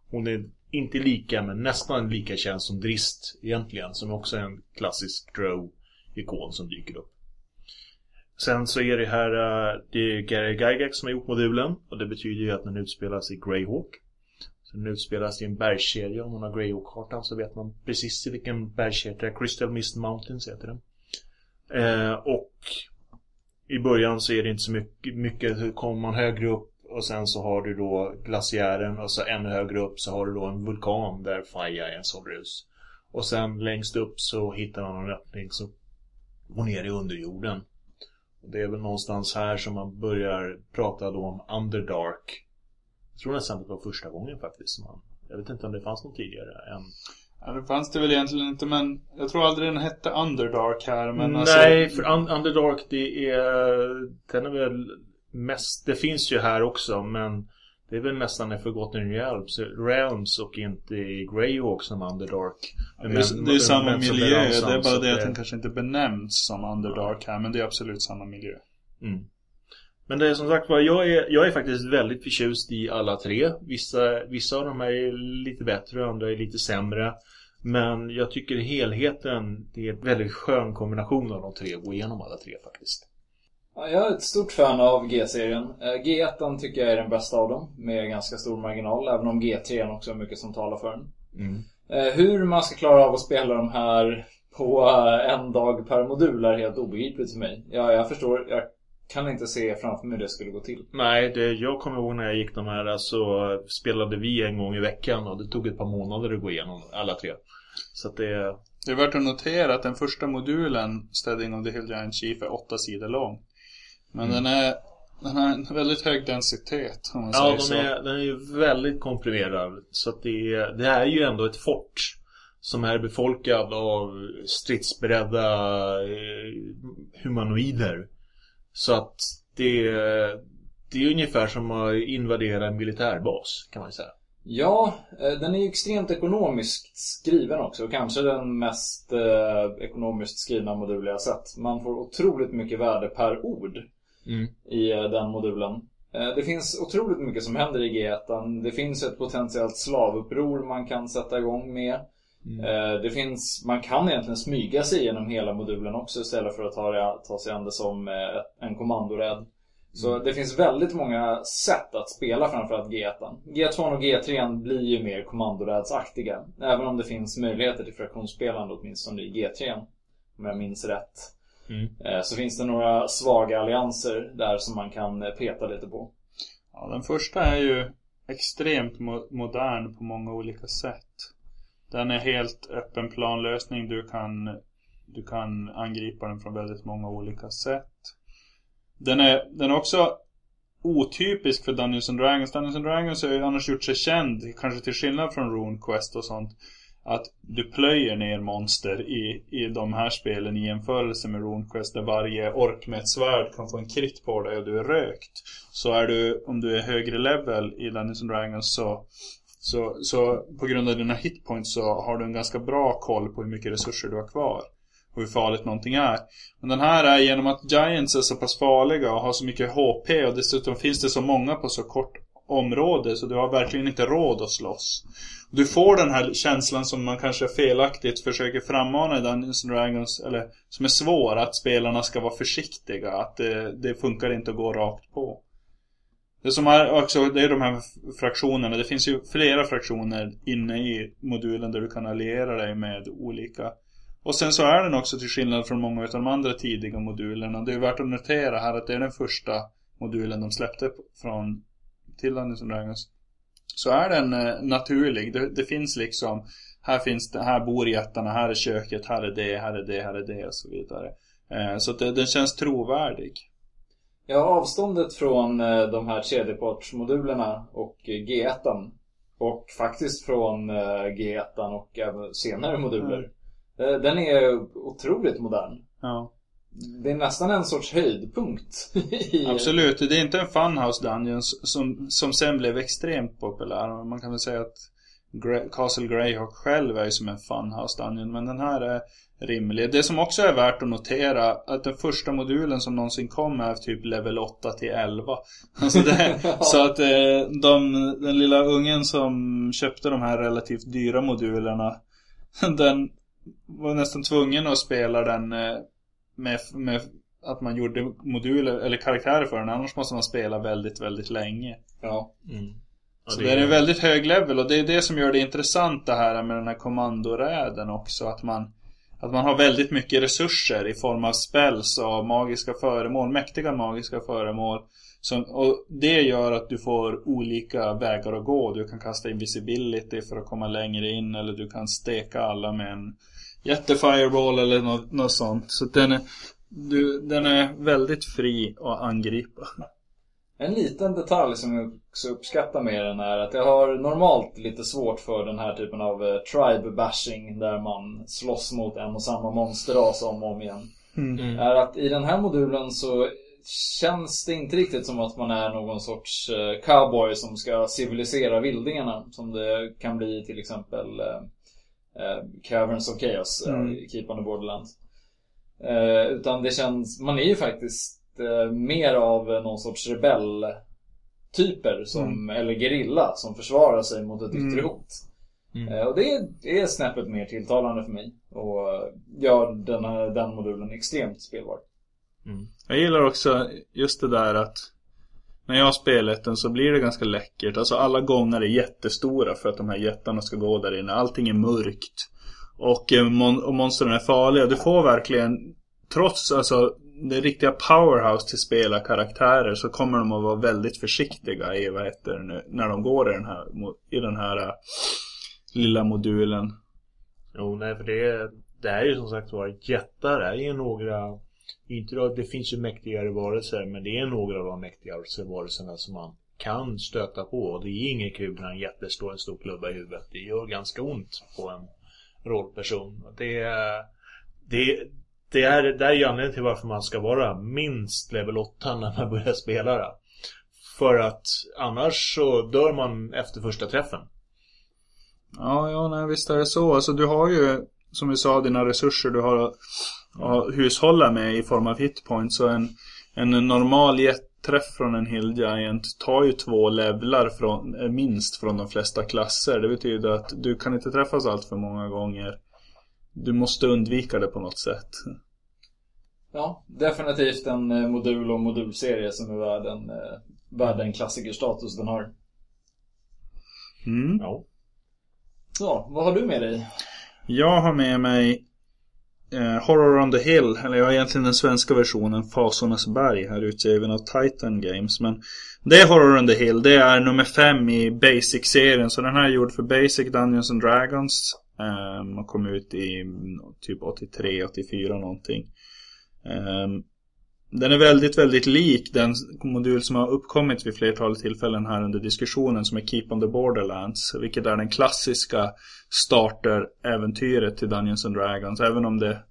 Hon är inte lika, men nästan lika känd som Drist egentligen, som också är en klassisk drow-ikon som dyker upp. Sen så är det här, eh, det är Gary Gygax som har gjort modulen och det betyder ju att den utspelas i Greyhawk. Den utspelas i en bergskedja, om man har Greyhawk-kartan så vet man precis i vilken bergskedja, Crystal Mist Mountains heter den. Eh, och i början så är det inte så mycket, mycket kommer man högre upp och sen så har du då glaciären och så ännu högre upp så har du då en vulkan där Faya är en sobrus. Och sen längst upp så hittar man en öppning som går ner i underjorden. Det är väl någonstans här som man börjar prata då om Underdark. Jag tror nästan det var första gången faktiskt. Som jag vet inte om det fanns någon tidigare än
Ja, det fanns det väl egentligen inte men jag tror aldrig den hette Underdark här men
Nej,
alltså...
för Un Underdark det är Den är väl mest Det finns ju här också men Det är väl nästan en Forgotten Realms, Realms och inte i Greyhawk som Underdark
men, det, är, det är samma miljö, det är bara det att den kanske inte benämns som Underdark här men det är absolut samma miljö
mm. Men det är som sagt var, jag är, jag är faktiskt väldigt förtjust i alla tre. Vissa, vissa av dem är lite bättre, andra är lite sämre. Men jag tycker helheten, det är en väldigt skön kombination av de tre, att gå igenom alla tre faktiskt.
Ja, jag är ett stort fan av G-serien. Eh, G1 tycker jag är den bästa av dem, med ganska stor marginal. Även om G3 också är mycket som talar för den. Mm. Eh, hur man ska klara av att spela de här på eh, en dag per modul är helt obegripligt för mig. Ja, jag förstår, jag kan inte se framför mig hur det skulle gå till.
Nej, det, jag kommer ihåg när jag gick de här så spelade vi en gång i veckan och det tog ett par månader att gå igenom alla tre. Så att det...
Det är värt att notera att den första modulen, Steading of the Hill Giant Chief, är åtta sidor lång. Men mm. den är den har en väldigt hög densitet om man
ja,
säger
de
så.
Är, den är ju väldigt komprimerad. Så att det är, det är ju ändå ett fort. Som är befolkad av stridsberedda eh, humanoider. Så att det, det är ungefär som att invadera en militärbas kan man säga.
Ja, eh, den är ju extremt ekonomiskt skriven också. Och kanske den mest eh, ekonomiskt skrivna modul jag sett. Man får otroligt mycket värde per ord mm. i eh, den modulen. Eh, det finns otroligt mycket som händer i G1. Det finns ett potentiellt slavuppror man kan sätta igång med. Mm. Eh, det finns, man kan egentligen smyga sig genom hela modulen också istället för att ta, ta sig an det som eh, en kommandorädd. Så mm. det finns väldigt många sätt att spela framförallt G1. G2 och G3 blir ju mer kommandorädsaktiga. Även om det finns möjligheter till fraktionsspelande åtminstone i G3. Om jag minns rätt. Mm. Eh, så finns det några svaga allianser där som man kan peta lite på.
Ja, den första är ju extremt mo modern på många olika sätt. Den är helt öppen planlösning. Du kan, du kan angripa den från väldigt många olika sätt. Den är, den är också otypisk för Dungeons and Dragons. Dungeons and Dragons har ju annars gjort sig känd, kanske till skillnad från RuneQuest och sånt, att du plöjer ner monster i, i de här spelen i jämförelse med RuneQuest där varje ork med ett svärd kan få en krit på dig och du är rökt. Så är du, om du är högre level i Dungeons and Dragons så så, så på grund av dina hitpoints så har du en ganska bra koll på hur mycket resurser du har kvar. Och hur farligt någonting är. Men den här är genom att Giants är så pass farliga och har så mycket HP och dessutom finns det så många på så kort område så du har verkligen inte råd att slåss. Du får den här känslan som man kanske felaktigt försöker frammana i Dungeons Dragons, eller som är svår, att spelarna ska vara försiktiga, att det, det funkar inte att gå rakt på. Det som är också, det är de här fraktionerna. Det finns ju flera fraktioner inne i modulen där du kan alliera dig med olika. Och sen så är den också till skillnad från många av de andra tidiga modulerna. Det är värt att notera här att det är den första modulen de släppte från till Dungeons Dragons. Så är den eh, naturlig. Det, det, finns liksom Här finns det, här bor jättarna, här är köket, här är det, här är det, här är det och så vidare. Eh, så att det, den känns trovärdig.
Ja, avståndet från eh, de här tredjepartsmodulerna och G1 och faktiskt från eh, G1 och även senare moduler. Eh, Den är otroligt modern.
Ja.
Det är nästan en sorts höjdpunkt. i-
Absolut, det är inte en Funhouse Dungeons som, som sen blev extremt populär. Man kan väl säga att Castle Greyhawk själv är ju som en Funhouse Dungeon, men den här är rimlig. Det som också är värt att notera, att den första modulen som någonsin kom är typ level 8 till 11. Alltså det, så att eh, de, den lilla ungen som köpte de här relativt dyra modulerna, den var nästan tvungen att spela den eh, med, med att man gjorde moduler eller karaktärer för den. Annars måste man spela väldigt, väldigt länge.
Ja.
Mm. Ja,
Så det är en väldigt hög level och det är det som gör det intressant det här med den här kommandoräden också. Att man, att man har väldigt mycket resurser i form av spells och magiska föremål, mäktiga magiska föremål. Som, och det gör att du får olika vägar att gå. Du kan kasta invisibility för att komma längre in eller du kan steka alla med en jättefireball eller något, något sånt. Så den är, du, den är väldigt fri att angripa.
En liten detalj som jag också uppskattar med den är att jag har normalt lite svårt för den här typen av eh, tribe bashing där man slåss mot en och samma monsterras om och om igen.
Mm.
Är att i den här modulen så känns det inte riktigt som att man är någon sorts eh, cowboy som ska civilisera vildingarna. Som det kan bli till exempel eh, eh, Caverns of Chaos
Mm.
i Keep on the Borderlands. Eh, utan det känns, man är ju faktiskt mer av eh, någon sorts rebelltyper som, eller gerilla som försvarar sig mot ett yttre
Mm.
hot.
Mm.
Eh, och det är, det är snäppet mer tilltalande för mig. Och eh, gör den, här, den modulen extremt spelbar.
Mm.
Jag gillar också just det där att när jag har spelat den så blir det ganska läckert. Alltså alla gångar är jättestora för att de här jättarna ska gå där inne. Allting är mörkt. Och, eh, mon- och monstren är farliga. Du får verkligen, trots alltså det riktiga powerhouse till spelarkaraktärer så kommer de att vara väldigt försiktiga i vad heter det nu, när de går i den här, i den här äh, lilla modulen.
Jo, nej för det, är- det här är ju som sagt var jättar. Det är ju några inte då, det finns ju mäktigare varelser men det är några av de mäktigare varelserna som man kan stöta på. Och det är inget kul när en jätte slår en stor klubba i huvudet. Det gör ganska ont på en rollperson. Det är, det, det är, det är ju anledningen till varför man ska vara minst level 8 när man börjar spela det. För att annars så dör man efter första träffen.
Ja, ja, nej, visst är det så. Alltså du har ju, som vi sa, dina resurser du har att, att hushålla med i form av hitpoints. Så en, en normal jätteträff från en Hill Giant tar ju två levlar från, eh, minst från de flesta klasser. Det betyder att du kan inte träffas allt för många gånger. Du måste undvika det på något sätt.
Ja, definitivt en eh, modul och modulserie som är värd en, eh, värd den klassikerstatus den har.
Mm.
Ja.
Så, vad har du med dig?
Jag har med mig eh, Horror on the Hill, eller jag har egentligen den svenska versionen Fasornas berg här utgiven av Titan Games. Men det är Horror on the Hill, det är nummer fem i Basic-serien. Så den här är gjord för Basic Dungeons and Dragons. Um, och kom ut i mm, typ 83, 84 någonting. Um, den är väldigt, väldigt lik den modul som har uppkommit vid flertalet tillfällen här under diskussionen som är Keep on the Borderlands. Vilket är den klassiska starter-äventyret till Dungeons and Dragons. Även om det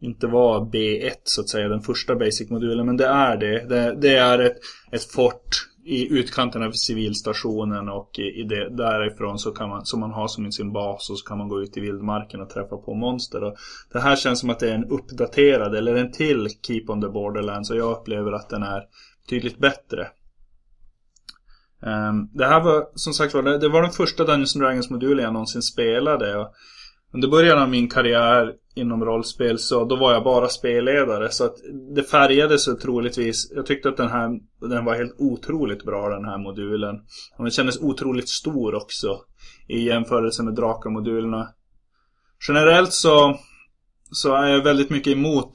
inte var B1 så att säga, den första basic-modulen. Men det är det. Det, det är ett, ett fort i utkanten av civilstationen och i, det, därifrån så kan man, som man har som sin bas och så kan man gå ut i vildmarken och träffa på monster. Och det här känns som att det är en uppdaterad eller en till Keep on the Borderlands och jag upplever att den är betydligt bättre. Um, det här var som sagt var, det, var den första Dungeons Dragons modulen jag någonsin spelade. Och under början av min karriär inom rollspel så då var jag bara spelledare. Så att det färgade troligtvis. Jag tyckte att den här den var helt otroligt bra den här modulen. Och den kändes otroligt stor också. I jämförelse med Draka-modulerna. Generellt så, så är jag väldigt mycket emot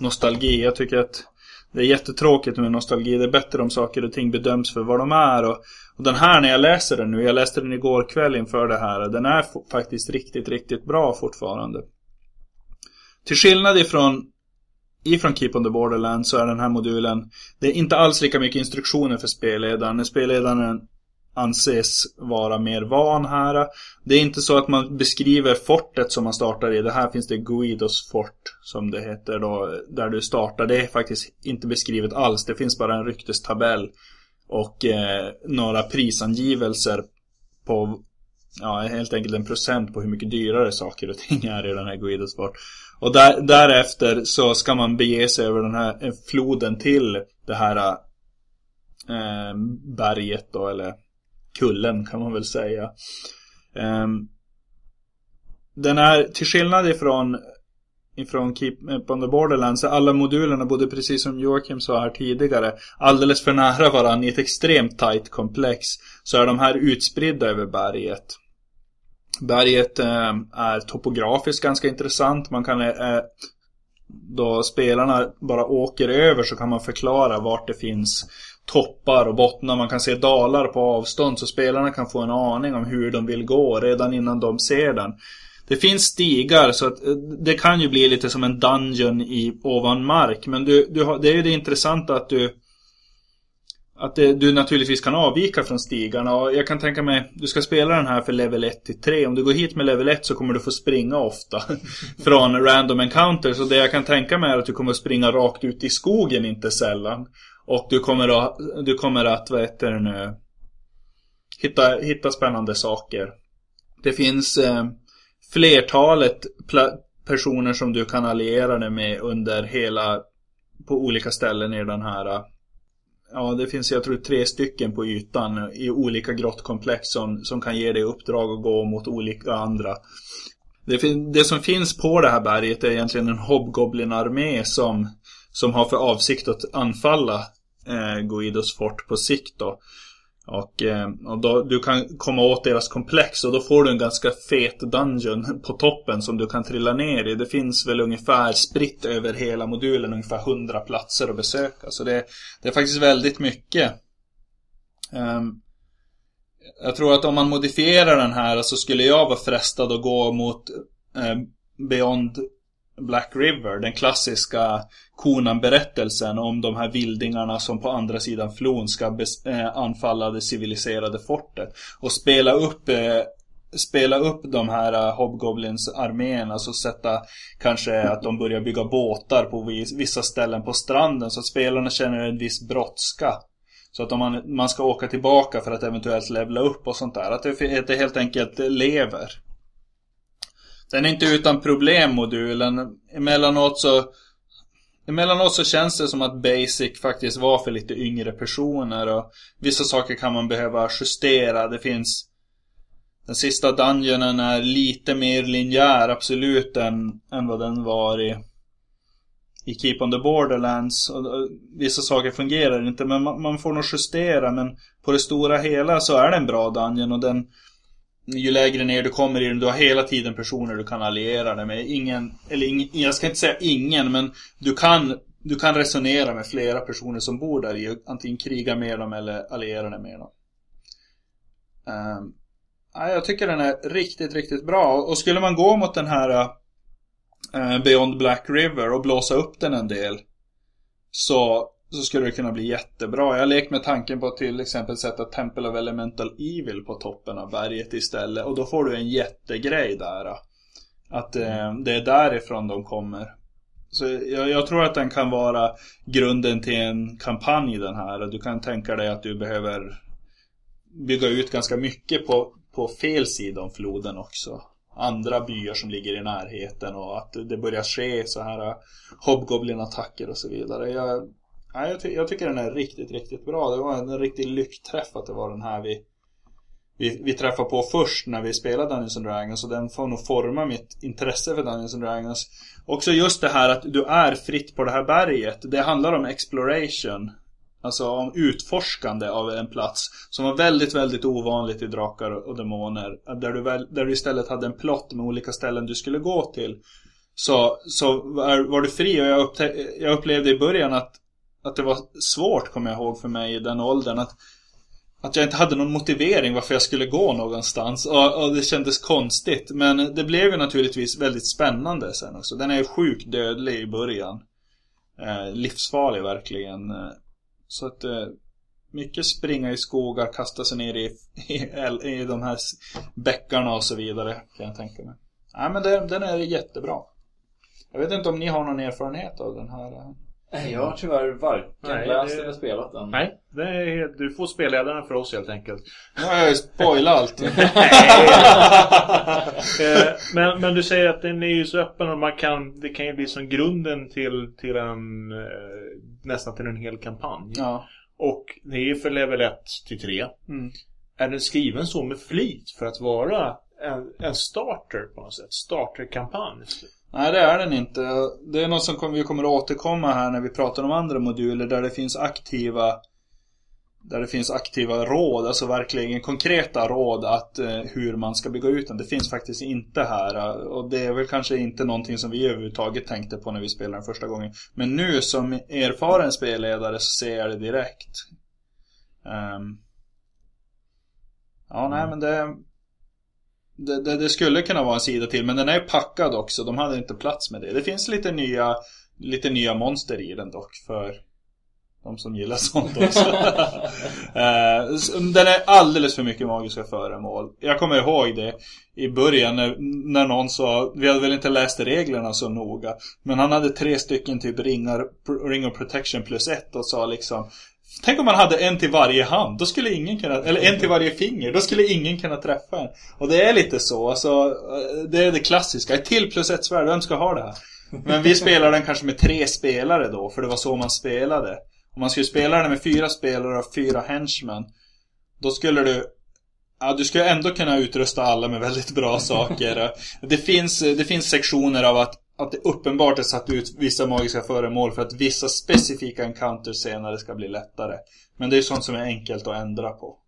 nostalgi. Jag tycker att det är jättetråkigt med nostalgi. Det är bättre om saker och ting bedöms för vad de är. Och, och den här när jag läser den nu, jag läste den igår kväll inför det här. Den är faktiskt riktigt, riktigt bra fortfarande. Till skillnad ifrån ifrån Keep on the Borderland så är den här modulen Det är inte alls lika mycket instruktioner för spelledaren. Spelledaren anses vara mer van här. Det är inte så att man beskriver fortet som man startar i. Det här finns det Guidos fort som det heter då. Där du startar. Det är faktiskt inte beskrivet alls. Det finns bara en ryktestabell. Och eh, några prisangivelser på ja, helt enkelt en procent på hur mycket dyrare saker och ting är i den här Guidos Sport. Och där, därefter så ska man bege sig över den här eh, floden till det här eh, eh, berget då, eller kullen kan man väl säga. Eh, den är till skillnad ifrån ifrån Keep on the Borderlands alla modulerna, bodde precis som Joakim sa här tidigare, alldeles för nära varandra i ett extremt tight komplex. Så är de här utspridda över berget. Berget eh, är topografiskt ganska intressant. Man kan eh, då spelarna bara åker över så kan man förklara vart det finns toppar och bottnar. Man kan se dalar på avstånd så spelarna kan få en aning om hur de vill gå redan innan de ser den. Det finns stigar så att eh, det kan ju bli lite som en dungeon i ovan mark. Men du, du har, det är ju det intressanta att du att det, du naturligtvis kan avvika från stigarna och jag kan tänka mig Du ska spela den här för level 1 till 3 Om du går hit med level 1 så kommer du få springa ofta Från random encounters och det jag kan tänka mig är att du kommer springa rakt ut i skogen inte sällan och du kommer att, du kommer att vad heter det nu, hitta, hitta spännande saker. Det finns eh, flertalet personer som du kan alliera dig med under hela, på olika ställen i den här Ja, det finns jag tror tre stycken på ytan i olika grottkomplex som, som kan ge dig uppdrag att gå mot olika andra. Det, det som finns på det här berget är egentligen en hobgoblin-armé som, som har för avsikt att anfalla eh, Guidos fort på sikt då. Och, eh, och då, du kan komma åt deras komplex och då får du en ganska fet dungeon på toppen som du kan trilla ner i. Det finns väl ungefär spritt över hela modulen ungefär 100 platser att besöka. Så det, det är faktiskt väldigt mycket. Um, jag tror att om man modifierar den här så skulle jag vara frestad att gå mot um, Beyond Black River, den klassiska Konan-berättelsen om de här vildingarna som på andra sidan flon ska eh, anfalla det civiliserade fortet. Och spela upp eh, spela upp de här eh, uh, Hobgoblins arméerna, alltså sätta kanske att de börjar bygga båtar på vissa ställen på stranden så att spelarna känner en viss brådska. Så att om man, man ska åka tillbaka för att eventuellt levla upp och sånt där, att det, att det helt enkelt lever. Den är inte utan problem modulen. Emellanåt så Emellanåt så känns det som att Basic faktiskt var för lite yngre personer och vissa saker kan man behöva justera. Det finns Den sista dungeonen är lite mer linjär absolut än, än vad den var i i Keep on the Borderlands. Och, och, vissa saker fungerar inte men man, man, får nog justera men på det stora hela så är det en bra dungeon och den ju lägre ner du kommer i den, du har hela tiden personer du kan alliera dig med. Ingen, eller ingen, jag ska inte säga ingen, men du kan, du kan resonera med flera personer som bor där i. Antingen kriga med dem eller alliera dig med dem. Um, jag tycker den är riktigt, riktigt bra. Och skulle man gå mot den här uh, Beyond Black River och blåsa upp den en del. Så så skulle det kunna bli jättebra. Jag har lekt med tanken på att till exempel sätta Temple of Elemental Evil på toppen av berget istället. Och då får du en jättegrej där. Att eh, det är därifrån de kommer. Så jag, jag, tror att den kan vara grunden till en kampanj den här. Du kan tänka dig att du behöver bygga ut ganska mycket på, på fel sida om floden också. Andra byar som ligger i närheten och att det börjar ske så här eh, Hobgoblin-attacker och så vidare. Jag, Nej, jag, ty jag, tycker den är riktigt, riktigt bra. Det var en riktig lyckträff att det var den här vi, vi, vi träffade på först när vi spelade Dungeons and Dragons. Och den får nog forma mitt intresse för Dungeons and Dragons. Också just det här att du är fritt på det här berget. Det handlar om exploration. Alltså om utforskande av en plats. Som var väldigt, väldigt ovanligt i Drakar och Demoner. Där du, väl, där du istället hade en plott med olika ställen du skulle gå till. Så, så var, var du fri och jag, jag upplevde i början att att det var svårt, kommer jag ihåg, för mig i den åldern. Att, att jag inte hade någon motivering varför jag skulle gå någonstans. Och, och det kändes konstigt. Men det blev ju naturligtvis väldigt spännande sen också. Den är ju sjukt dödlig i början. eh, livsfarlig verkligen. Eh, så att eh, mycket springa i skogar, kasta sig ner i, i, i de här bäckarna och så vidare kan jag tänka mig. Nej men det, den är jättebra. Jag vet inte om ni har någon erfarenhet av den här. Eh,
Nej, jag har tyvärr varken
Nej,
läst
det-
eller spelat den.
Nej, det är, du får spelledaren för oss helt enkelt.
Nu har jag ju spoilat allting.
Eh, men, men du säger att den är ju så öppen och man kan, det kan ju bli som grunden till, till en eh, nästan till en hel kampanj.
ja.
Och det är ju för level 1 till 3.
Mm.
Är den skriven så med flit för att vara en, en starter på något sätt? Starterkampanj?
Nej det är den inte. Det är något som vi kommer att återkomma här när vi pratar om andra moduler där det finns aktiva där det finns aktiva råd, alltså verkligen konkreta råd att eh, hur man ska bygga ut den. Det finns faktiskt inte här eh, och det är väl kanske inte någonting som vi överhuvudtaget tänkte på när vi spelade den första gången. Men nu som erfaren spelledare så ser jag det direkt. Ehm. ja, nej men det, det, det, det skulle kunna vara en sida till men den är packad också. De hade inte plats med det. Det finns lite nya, lite nya monster i den dock för de som gillar sånt också. Eh, den är alldeles för mycket magiska föremål. Jag kommer ihåg det i början när, när någon sa, vi hade väl inte läst reglerna så noga. Men han hade tre stycken typ ringar, ring of protection plus ett och sa liksom Tänk om man hade en till varje hand, då skulle ingen kunna, eller en till varje finger, då skulle ingen kunna träffa en. Och det är lite så, alltså, eh, det är det klassiska. Ett till plus ett svärd, vem ska ha det här? Men vi spelar den kanske med tre spelare då, för det var så man spelade. Om man skulle spela den med fyra spelare och fyra henchmen, då skulle du Ja, du skulle ändå kunna utrusta alla med väldigt bra saker. Det finns, det finns sektioner av att, att det uppenbart är satt ut vissa magiska föremål för att vissa specifika encounters senare ska bli lättare. Men det är sånt som är enkelt att ändra på.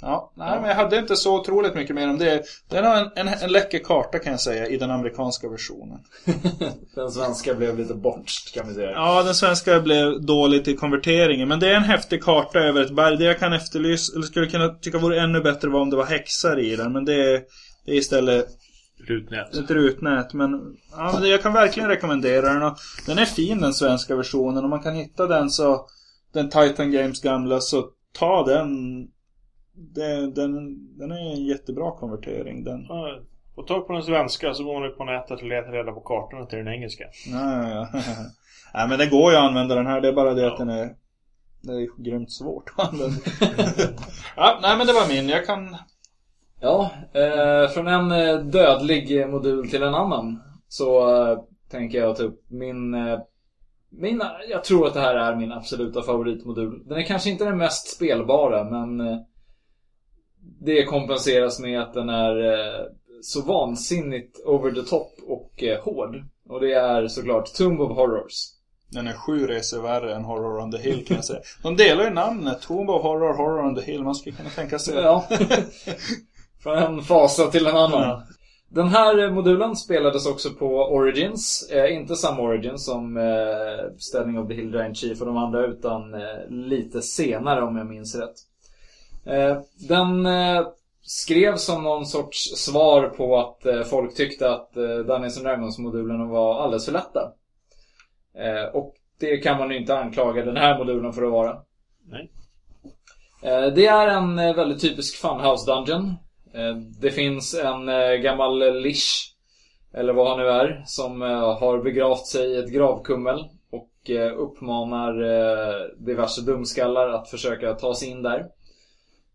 Ja, nej men jag hade inte så otroligt mycket mer om det. Den har en, en, en läcker karta kan jag säga i den amerikanska versionen.
Den svenska blev lite bortst kan vi säga.
Ja, den svenska blev dåligt i konverteringen. Men det är en häftig karta över ett berg. Det jag kan efterlysa, eller skulle kunna tycka vore ännu bättre var om det var häxar i den. Men det är, det är istället
Rutnät.
ett rutnät. Men, ja, jag kan verkligen rekommendera den. Och den är fin den svenska versionen. Om man kan hitta den så, den Titan Games gamla, så ta den. Det, den, den är en jättebra konvertering. Den,
Ja, Få tag på den svenska så går man ut på nätet och letar reda på kartorna till den engelska.
Ja, ja, ja. Nej men det går ju att använda den här. Det är bara det att
Ja.
den är Det är grymt svårt att använda. ja, nej men det var min. Jag kan...
Ja, eh, från en eh, dödlig modul till en annan så eh, tänker jag upp min, eh, min... Jag tror att det här är min absoluta favoritmodul. Den är kanske inte den mest spelbara men eh, det kompenseras med att den är eh, så vansinnigt over the top och hård. Och det är såklart Tomb of Horrors.
Den är sju resor värre än Horror on the Hill kan jag säga. De delar ju namnet. Tomb of Horror, Horror on the Hill. Man skulle kunna tänka sig...
Ja. Från en fasa till en annan.
Ja.
Den här modulen spelades också på Origins. Eh, inte samma Origins som eh, Ställning of the Hill Giant Chief och de andra utan eh, lite senare om jag minns rätt. Eh, den eh, skrevs som någon sorts svar på att eh, folk tyckte att eh, Dungeons Dragons-modulerna var alldeles för lätta. Eh, och det kan man ju inte anklaga den här modulen för att vara.
Nej.
Eh, Det är en eh, väldigt typisk Funhouse Dungeon. Eh, Det finns en eh, gammal lish, eller vad han nu är, som eh, har begravt sig i ett gravkummel och uppmanar diverse dumskallar att försöka ta sig in där.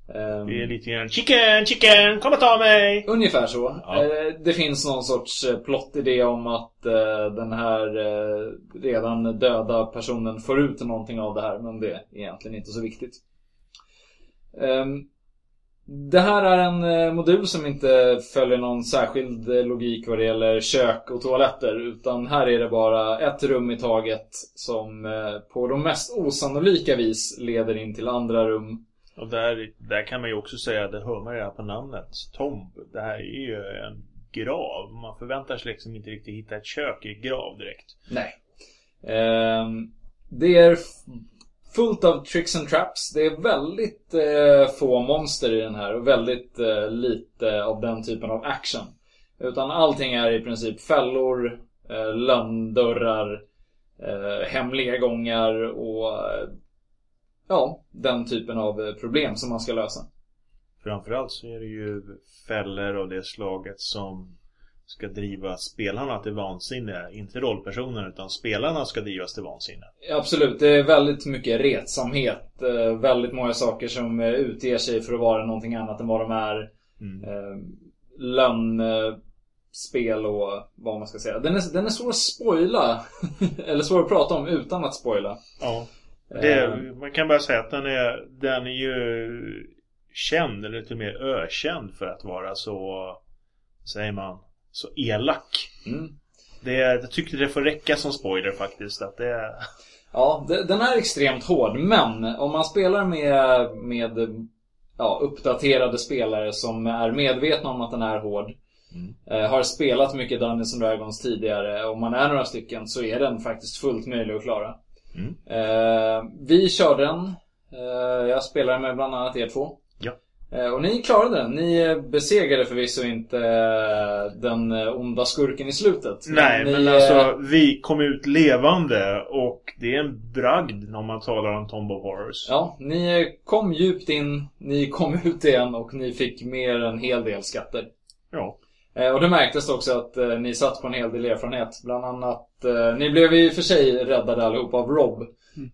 Eh,
Det är lite grann Chicken, chicken, kom och ta mig!
Ungefär så.
Ja.
Det finns någon sorts plot-idé om att den här redan döda personen får ut någonting av det här, men det är egentligen inte så viktigt. Det här är en eh, modul som inte följer någon särskild eh, logik vad det gäller kök och toaletter, utan här är det bara ett rum i taget som eh, på de mest osannolika vis leder in till andra rum
Och där, där kan man ju också säga, det hör man ju här på namnet, Tomb. Det här är ju en grav. Man förväntar sig liksom inte riktigt hitta ett kök i grav direkt.
Nej. Ehm, det är fullt av tricks and traps. Det är väldigt eh, få monster i den här och väldigt eh, lite av den typen av action. Utan allting är i princip fällor, eh, lönndörrar, eh, hemliga gångar och eh, ja, den typen av eh, problem som man ska lösa.
Framförallt så är det ju fällor av det slaget som ska driva spelarna till vansinne. Inte rollpersonen utan spelarna ska drivas till vansinne.
Absolut, det är väldigt mycket retsamhet. Eh, väldigt många saker som eh, utger sig för att vara någonting annat än vad de är.
Mm.
Eh, lönnspel och vad man ska säga. Den är, den är svår att spoila. Eller svår att prata om utan att spoila.
Ja. Det,
Eh,
man kan bara säga att den är, den är ju känd, eller till och med ökänd för att vara så, säger man, så elak.
mm.
Det, jag tycker det får räcka som spoiler faktiskt. Att det,
Ja, de- den är extremt hård. Men om man spelar med, med ja, uppdaterade spelare som är medvetna om att den är hård. Eh, har spelat mycket Dungeons and Dragons tidigare. Om man är några stycken så är den faktiskt fullt möjlig att klara.
Mm.
Eh, vi körde den. Eh, jag spelade med bland annat er två. Eh, och ni klarade den. Ni besegrade förvisso inte eh, den eh, onda skurken i slutet.
Nej,
ni,
men alltså vi kom ut levande och det är en bragd när man talar om Tomb of Horrors.
Ja, ni kom djupt in, ni kom ut igen och ni fick mer en hel del skatter.
Ja.
Och det märktes också att ni satt på en hel del erfarenhet. Bland annat, ni blev i och för sig räddade allihop av Rob.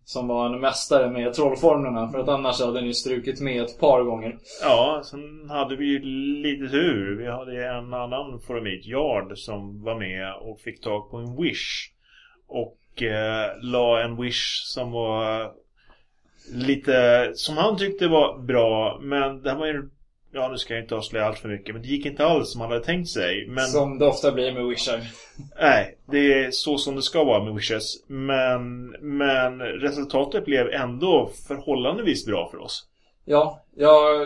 Som var en mästare med trollformlerna. För att annars hade ni strukit med ett par gånger.
Ja, sen hade vi ju lite tur. Vi hade en annan formit, Yard, som var med och fick tag på en wish. Och eh, la en wish som var lite, som han tyckte var bra. Men det var ju, ja nu ska jag inte avslöja allt för mycket. Men det gick inte alls som han hade tänkt sig. Men
Som det ofta blir med Wishar.
nej, det är så som det ska vara med wishes. Men, men resultatet blev ändå förhållandevis bra för oss.
Ja, jag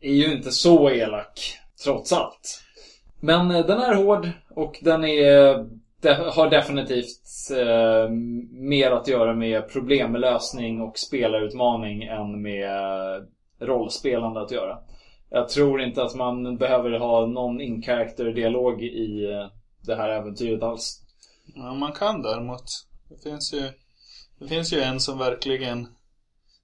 är ju inte så elak. Trots allt. Men eh, den är hård och den är, har definitivt eh, mer att göra med problemlösning och spelarutmaning än med eh, rollspelande att göra. Jag tror inte att man behöver ha någon in-character-dialog i eh, det här äventyret alls.
Ja, man kan däremot. Det finns ju, det finns ju en som verkligen...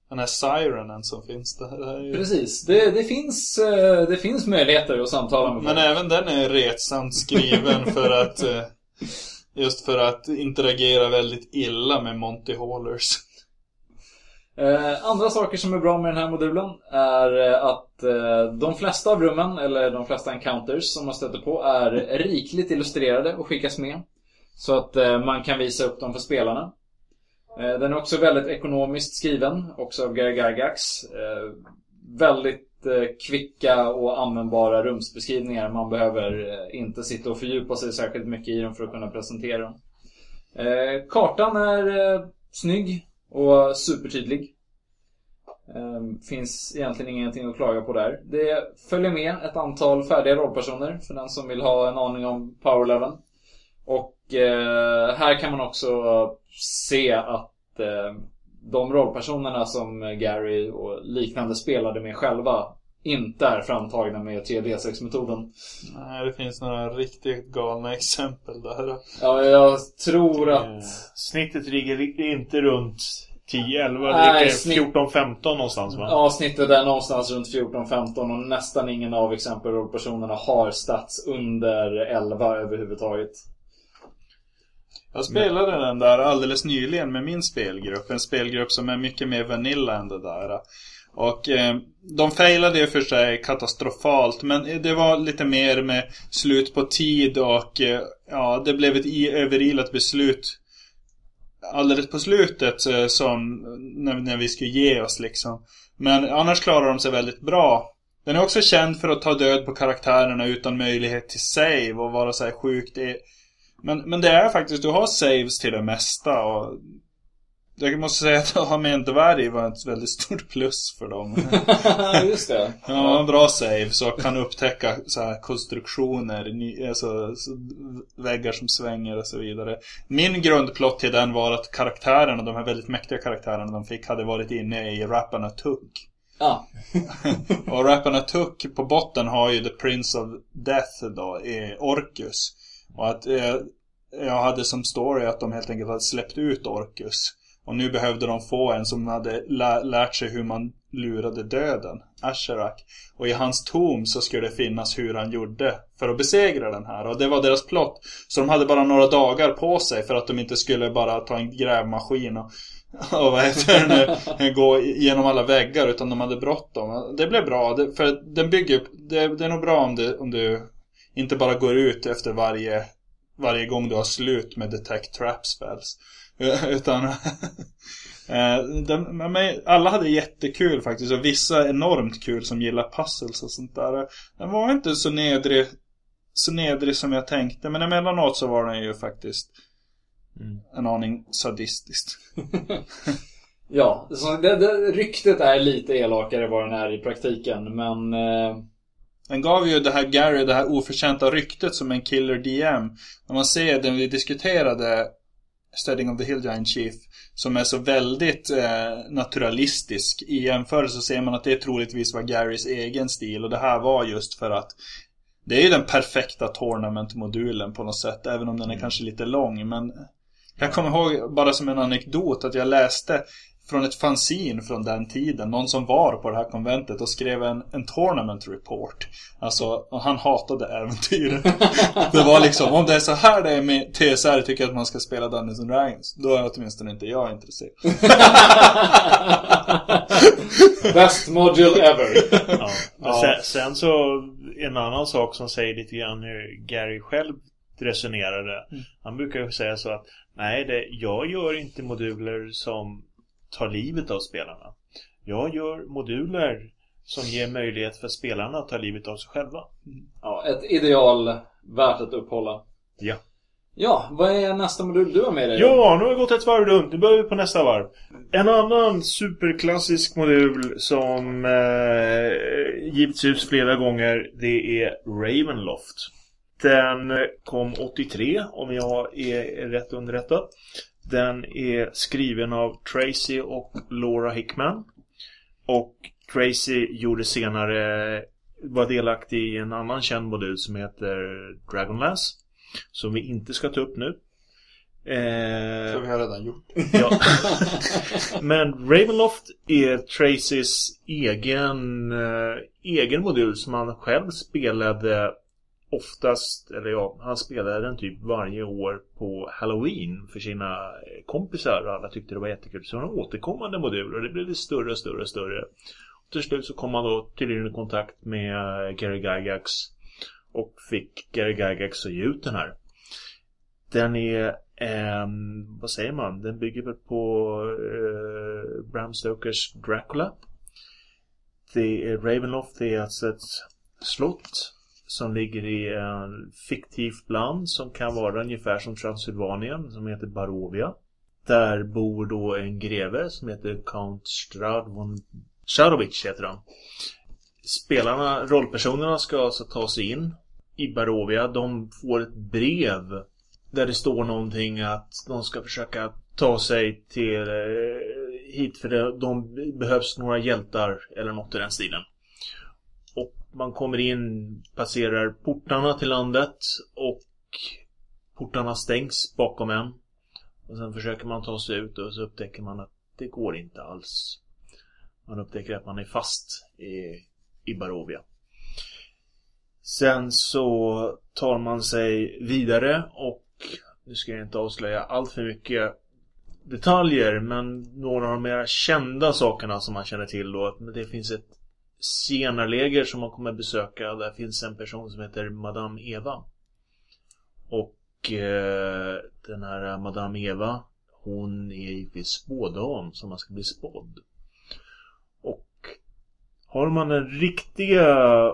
Den här Sirenen som finns där. Ju...
Precis, det, det, finns, eh, det finns möjligheter att samtala med
Men
folk.
även den är retsamt skriven för att... eh, Just för att interagera väldigt illa med Monty Haulers.
Eh, andra saker som är bra med den här modulen är eh, att eh, de flesta av rummen, eller de flesta encounters som man stöter på, är rikligt illustrerade och skickas med. Så att eh, man kan visa upp dem för spelarna. Eh, den är också väldigt ekonomiskt skriven, också av Gary Gygax. Eh, väldigt kvicka och användbara rumsbeskrivningar. Man behöver inte sitta och fördjupa sig särskilt mycket i dem för att kunna presentera dem. Kartan är snygg och supertydlig. Ehm, Finns egentligen ingenting att klaga på där. Det följer med ett antal färdiga rollpersoner för den som vill ha en aning om powerleveln. Och eh, här kan man också se att eh, de rollpersonerna som Gary och liknande spelade med själva inte är framtagna med 3D6-metoden.
Nej, det finns några riktigt galna exempel där.
Ja, jag tror
Eh,
att...
Snittet ligger inte runt 10, 11, det
Nej,
ligger
snitt-
14, 15 någonstans va?
Ja, snittet är någonstans runt 14-15 och nästan ingen av exempel rollpersonerna har stats under 11 överhuvudtaget.
Jag spelade den där alldeles nyligen med min spelgrupp. En spelgrupp som är mycket mer vanilla än det där. Och eh, de failade ju för sig katastrofalt. Men det var lite mer med slut på tid och eh, ja, det blev ett i- överilat beslut. Alldeles på slutet eh, som när, när vi skulle ge oss liksom. Men annars klarar de sig väldigt bra. Den är också känd för att ta död på karaktärerna utan möjlighet till save och vara så här sjukt men, men det är faktiskt, du har saves till det mesta och jag måste säga att ha med en dvärg var ett väldigt stort plus för dem.
Just det.
Ja, bra saves och kan upptäcka så här konstruktioner, ny, alltså, så, väggar som svänger och så vidare. Min grundplott till den var att karaktärerna, de här väldigt mäktiga karaktärerna de fick, hade varit inne i Rappanatuk.
Ja.
Och Rappanatuk på botten har ju The Prince of Death då, Orcus. Och att eh, jag hade som story att de helt enkelt hade släppt ut Orcus. Och nu behövde de få en som hade lä lärt sig hur man lurade döden, Asherak. Och i hans tom så skulle det finnas hur han gjorde för att besegra den här. Och det var deras plott. Så de hade bara några dagar på sig för att de inte skulle bara ta en grävmaskin och, och vad heter det, gå igenom alla väggar. Utan de hade bråttom. Det blev bra. Det, för den bygger det, det är nog bra om, du, om du inte bara går ut efter varje, varje gång du har slut med detect trap spells. Utan eh, alla hade jättekul faktiskt och vissa enormt kul som gillar puzzles och sånt där. Den var inte så nedrig, så nedrig som jag tänkte men emellanåt så var den ju faktiskt mm. en aning sadistiskt.
ja, så det, det, ryktet är lite elakare vad den är i praktiken men eh...
Den gav ju det här Gary det här oförtjänta ryktet som en killer DM. När man ser den vi diskuterade Studying of the Hill Giant Chief som är så väldigt eh, naturalistisk. I jämförelse så ser man att det troligtvis var Garys egen stil och det här var just för att det är ju den perfekta tournament-modulen på något sätt, även om den är mm. kanske lite lång. Men jag kommer ihåg, bara som en anekdot, att jag läste från ett fanzine från den tiden. Någon som var på det här konventet och skrev en, en tournament report. Alltså, han hatade äventyret. det var liksom, om det är så här det är med TSR tycker jag att man ska spela Dungeons and Dragons. Då är åtminstone inte jag intresserad.
Best module ever.
ja. ja. Sen, sen, så, en annan sak som säger lite grann hur Gary själv resonerade. Mm. Han brukar ju säga så att Nej, det, jag gör inte moduler som tar livet av spelarna. Jag gör moduler som ger möjlighet för spelarna att ta livet av sig själva.
Ja, ett ideal värt att upphålla.
Ja.
Ja, vad är nästa modul du har med dig?
Ja, nu har vi gått ett varv runt. Nu börjar vi på nästa varv. En annan superklassisk modul som eh, givits ut flera gånger, det är Ravenloft. Den kom 83, om jag är rätt underrättad. Den är skriven av Tracy och Laura Hickman. Och Tracy gjorde senare var delaktig i en annan känd modul som heter Dragonlance. Som vi inte ska ta upp nu.
Eh, Som vi har redan gjort.
Ja. Men Ravenloft är Tracys egen, eh, egen modul som han själv spelade oftast, eller ja, han spelade den typ varje år på Halloween för sina eh, kompisar och alla tyckte det var jättekul. Så det var en återkommande modul och det blev större och större och större. Och till slut så kom han då tydligen i kontakt med eh, Gary Gygax och fick Gary Gygax att ge ut den här. Den är, eh, vad säger man, den bygger väl på eh, Bram Stokers Dracula. Det är Ravenloft, det är alltså ett slott som ligger i en fiktivt land som kan vara ungefär som Transylvanien som heter Barovia. Där bor då en greve som heter Count Strad von Sharovic heter han. Spelarna, rollpersonerna ska alltså ta sig in i Barovia. De får ett brev där det står någonting att de ska försöka ta sig till eh, hit för det, de behövs några hjältar eller något i den stilen. Man kommer in, passerar portarna till landet och portarna stängs bakom en. Och sen försöker man ta sig ut och så upptäcker man att det går inte alls. Man upptäcker att man är fast i, i Barovia. Sen så tar man sig vidare och nu ska jag inte avslöja allt för mycket detaljer men några av de mer kända sakerna som man känner till då. Det finns ett zigenarläger som man kommer besöka. Där finns en person som heter Madame Eva. Och eh, den här Madame Eva hon är givetvis spådam som man ska bli spådd. Och har man den riktiga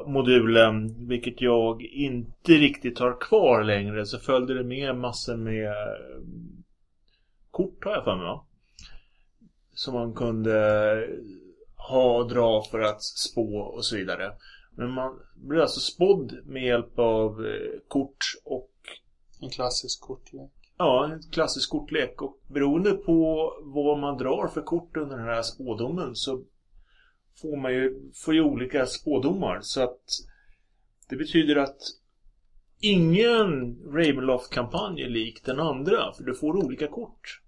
modulen, vilket jag inte riktigt har kvar längre, så följde det med massor med eh, kort har jag för mig va? Som man kunde ha och dra för att spå och så vidare. Men man blir alltså spådd med hjälp av eh, kort och...
En klassisk kortlek.
Ja, en klassisk kortlek. Och beroende på vad man drar för kort under den här spådomen så får man ju, får ju olika spådomar. Så att det betyder att ingen Ravenloft-kampanj är lik den andra, för du får olika kort.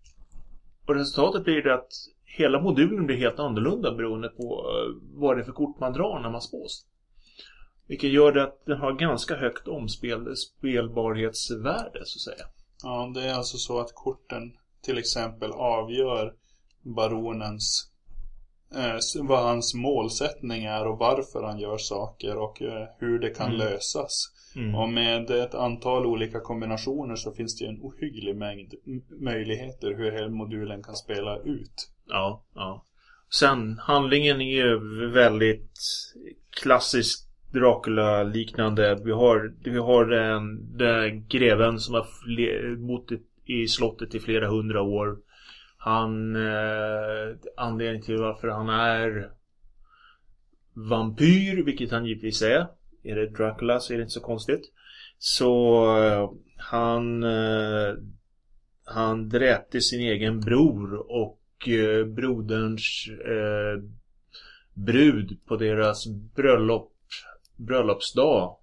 Och resultatet blir det att hela modulen blir helt annorlunda beroende på eh, vad det är för kort man drar när man spås. Vilket gör det att den har ganska högt omspelbarhetsvärde, så att säga.
Ja, det är alltså så att korten till exempel avgör baronens eh, vad hans målsättning är och varför han gör saker och eh, hur det kan
Mm.
lösas.
Mm.
Och med ett antal olika kombinationer så finns det en ohygglig mängd möjligheter hur hela modulen kan spela ut.
Ja, ja. Sen, handlingen är ju väldigt klassisk Dracula-liknande. Vi har, vi har den, den greven som har bott i, slottet i flera hundra år. Han, eh, anledningen till varför han är vampyr, vilket han givetvis är. Är det Dracula så är det inte så konstigt. Så eh, han, eh, han dräpte sin egen bror och Eh, broderns eh, brud på deras bröllop, bröllopsdag.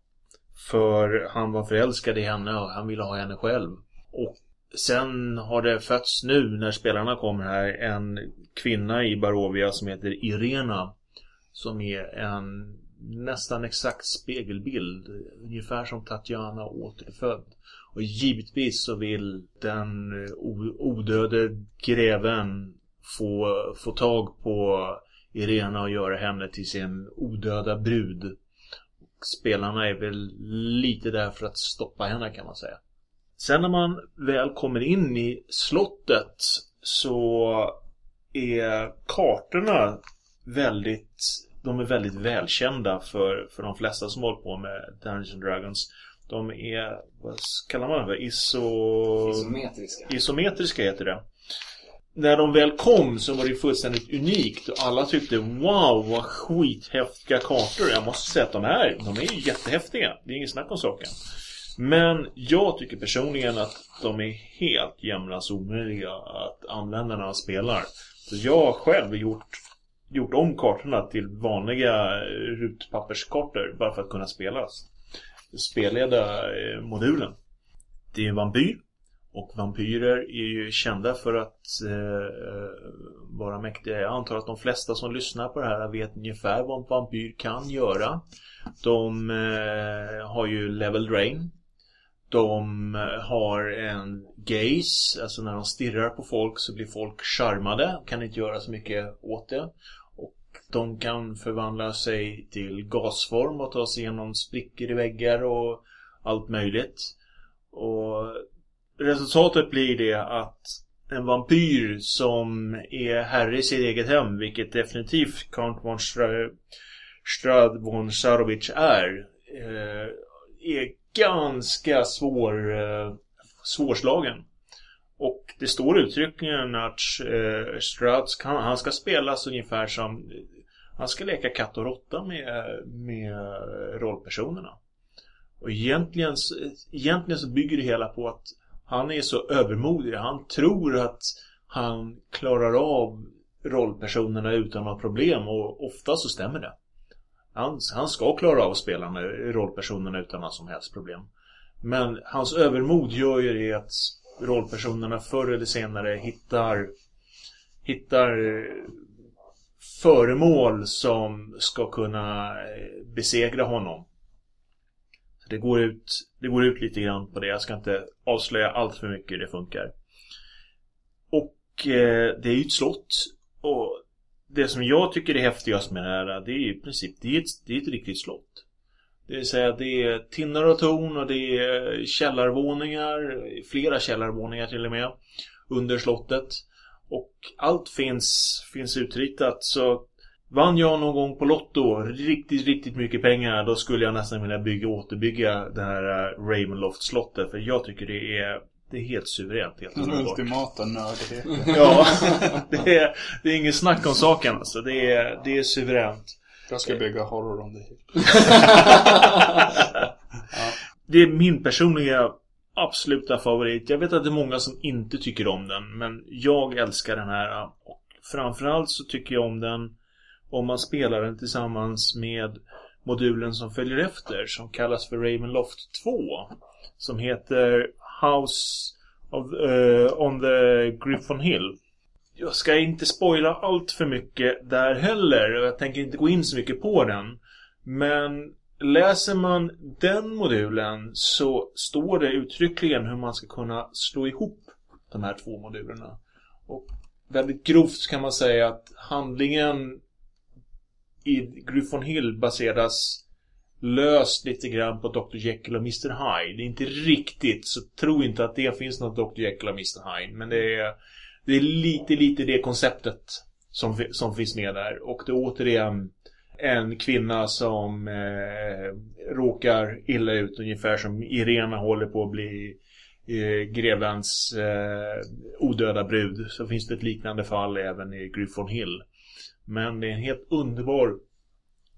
För han var förälskad i henne och han ville ha henne själv. Och sen har det fötts nu när spelarna kommer här en kvinna i Barovia som heter Irena. Som är en nästan exakt spegelbild. Ungefär som Tatjana återfödd. Och givetvis så vill den odöde greven få, få tag på Irena och göra henne till sin odöda brud. Spelarna är väl lite där för att stoppa henne kan man säga. Sen när man väl kommer in i slottet så är kartorna väldigt de är väldigt välkända för, för de flesta som håller på med Dungeons Dragons. De är, vad kallar man det för? Iso...
Isometriska.
Isometriska heter det. När de väl kom så var det fullständigt unikt och alla tyckte wow vad skithäftiga kartor. Jag måste säga att de här, de är ju jättehäftiga. Det är inget snack om saken. Men jag tycker personligen att de är helt jämnas omöjliga att använda när man spelar. Så jag har själv gjort, gjort om kartorna till vanliga eh, rutpapperskartor bara för att kunna spelas. Spelleda eh, modulen. Det är en vampyr. Och vampyrer är ju kända för att eh, vara mäktiga. Jag antar att de flesta som lyssnar på det här vet ungefär vad en vampyr kan göra. De eh, har ju level drain. De eh, har en gaze, alltså när de stirrar på folk så blir folk charmade. Kan inte göra så mycket åt det. Och de kan förvandla sig till gasform och ta sig igenom sprickor i väggar och allt möjligt. Och resultatet blir det att en vampyr som är herre i sitt eget hem, vilket definitivt Count von Stra- Strad von Sarovic är, eh, är ganska svår, eh, svårslagen. Och det står uttryckligen att eh, Strad, kan, han ska spelas ungefär som han ska leka katt och råtta med, med rollpersonerna. Och egentligen, egentligen så bygger det hela på att han är så övermodig. Han tror att han klarar av rollpersonerna utan några problem och ofta så stämmer det. Han, han ska klara av att spela med rollpersonerna utan några som helst problem. Men hans övermod gör ju det att rollpersonerna förr eller senare hittar hittar eh, föremål som ska kunna eh, besegra honom. Det går ut, det går ut lite grann på det. Jag ska inte avslöja allt för mycket hur det funkar. Och eh, det är ju ett slott. Och det som jag tycker är häftigast med det här, det är i princip, det är ett, det är ett riktigt slott. Det vill säga det är tinnar och torn och det är källarvåningar, flera källarvåningar till och med, under slottet. Och allt finns, finns utritat så Vann jag någon gång på Lotto riktigt, riktigt mycket pengar då skulle jag nästan vilja bygga, återbygga det här eh, Ravenloft-slottet. För jag tycker det är, det är helt suveränt. Helt
Den
underbart.
ultimata nördigheten.
Ja, det är, det är inget snack om saken alltså. Det är, det är suveränt.
Jag ska bygga horror om det hit.
Det är min personliga absoluta favorit. Jag vet att det är många som inte tycker om den, men jag älskar den här. Och framförallt så tycker jag om den om man spelar den tillsammans med modulen som följer efter som kallas för Ravenloft 2. Som heter House of, uh, on the Griffon Hill. Jag ska inte spoila allt för mycket där heller och jag tänker inte gå in så mycket på den. Men läser man den modulen så står det uttryckligen hur man ska kunna slå ihop de här två modulerna. Och väldigt grovt kan man säga att handlingen i Griffon Hill baseras löst lite grann på Dr. Jekyll och Mr. Hyde. Det är inte riktigt, så tro inte att det finns något Dr. Jekyll och Mr. Hyde. Men det är, det är lite, lite det konceptet som, som finns med där. Och det är återigen en kvinna som eh, råkar illa ut ungefär som Irena håller på att bli eh, grevens eh, odöda brud. Så finns det ett liknande fall även i Griffon Hill. Men det är en helt underbar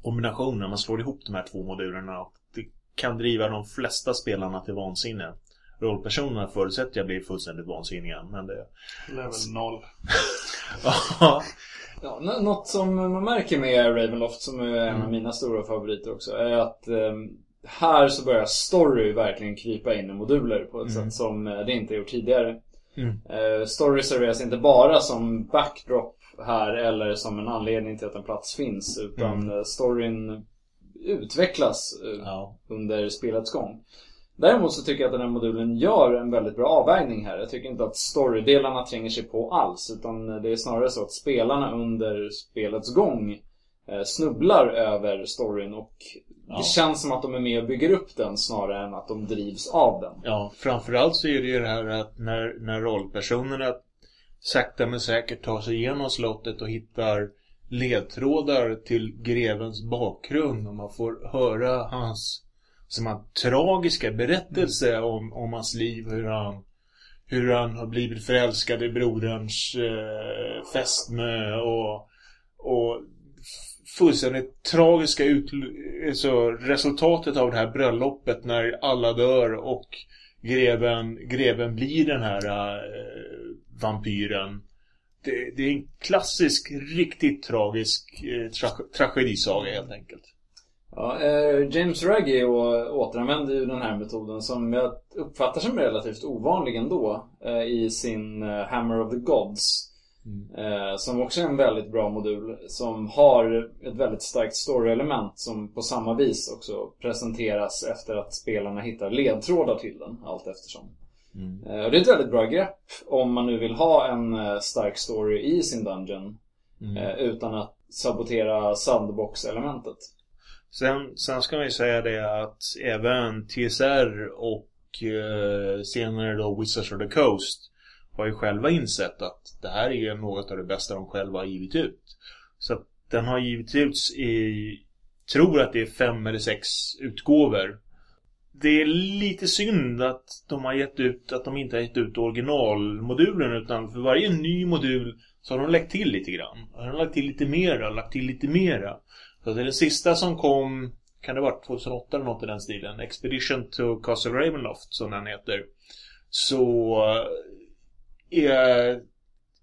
kombination när man slår ihop de här två modulerna. Det kan driva de flesta spelarna till vansinne. Rollpersonerna förutsätter jag blir fullständigt vansinniga, men det...
Level 0.
ja. Ja, något som man märker med Ravenloft, som är en av mm. mina stora favoriter också, är att eh, här så börjar story verkligen krypa in i moduler på ett mm. sätt som eh, det inte gjort tidigare. Mm. Eh, story serveras inte bara som backdrop här eller som en anledning till att en plats finns. Utan mm. storyn utvecklas eh, ja. under spelets gång. Däremot så tycker jag att den här modulen gör en väldigt bra avvägning här. Jag tycker inte att storydelarna tränger sig på alls. Utan det är snarare så att spelarna under spelets gång eh, snubblar över storyn och ja. det känns som att de är med och bygger upp den snarare än att de drivs av den.
Ja, framförallt så är det ju det här att när, när rollpersonerna sakta men säkert tar sig igenom slottet och hittar ledtrådar till grevens bakgrund och man får höra hans som en tragiska berättelse mm. om, om hans liv, hur han hur han har blivit förälskad i broderns eh, fästmö och, och fullständigt tragiska ut, alltså resultatet av det här bröllopet när alla dör och greven, greven blir den här eh, vampyren. Det, det, är en klassisk, riktigt tragisk eh, tra tragedisaga helt enkelt.
Ja, eh, James Raggy återanvänder ju den här metoden som jag uppfattar som relativt ovanlig ändå eh, i sin eh, Hammer of the Gods. Mm. Eh, som också är en väldigt bra modul som har ett väldigt starkt story-element som på samma vis också presenteras efter att spelarna hittar ledtrådar till den allt eftersom. Mm. Eh, det är ett väldigt bra grepp om man nu vill ha en eh, stark story i sin Dungeon. Mm. Eh, utan att sabotera sandbox-elementet.
Sen, sen ska man ju säga det att även TSR och senare då Wizards of the Coast har ju själva insett att det här är något av det bästa de själva har givit ut. Så att den har givits ut i, tror att det är fem eller sex utgåvor det är lite synd att de har gett ut att de inte har gett ut originalmodulen utan för varje ny modul så har de lagt till lite grann. De har lagt till lite mera, lagt till lite mera. Så det är den sista som kom, kan det varit 2008 eller något i den stilen? Expedition to Castle Ravenloft som den heter. Så eh, är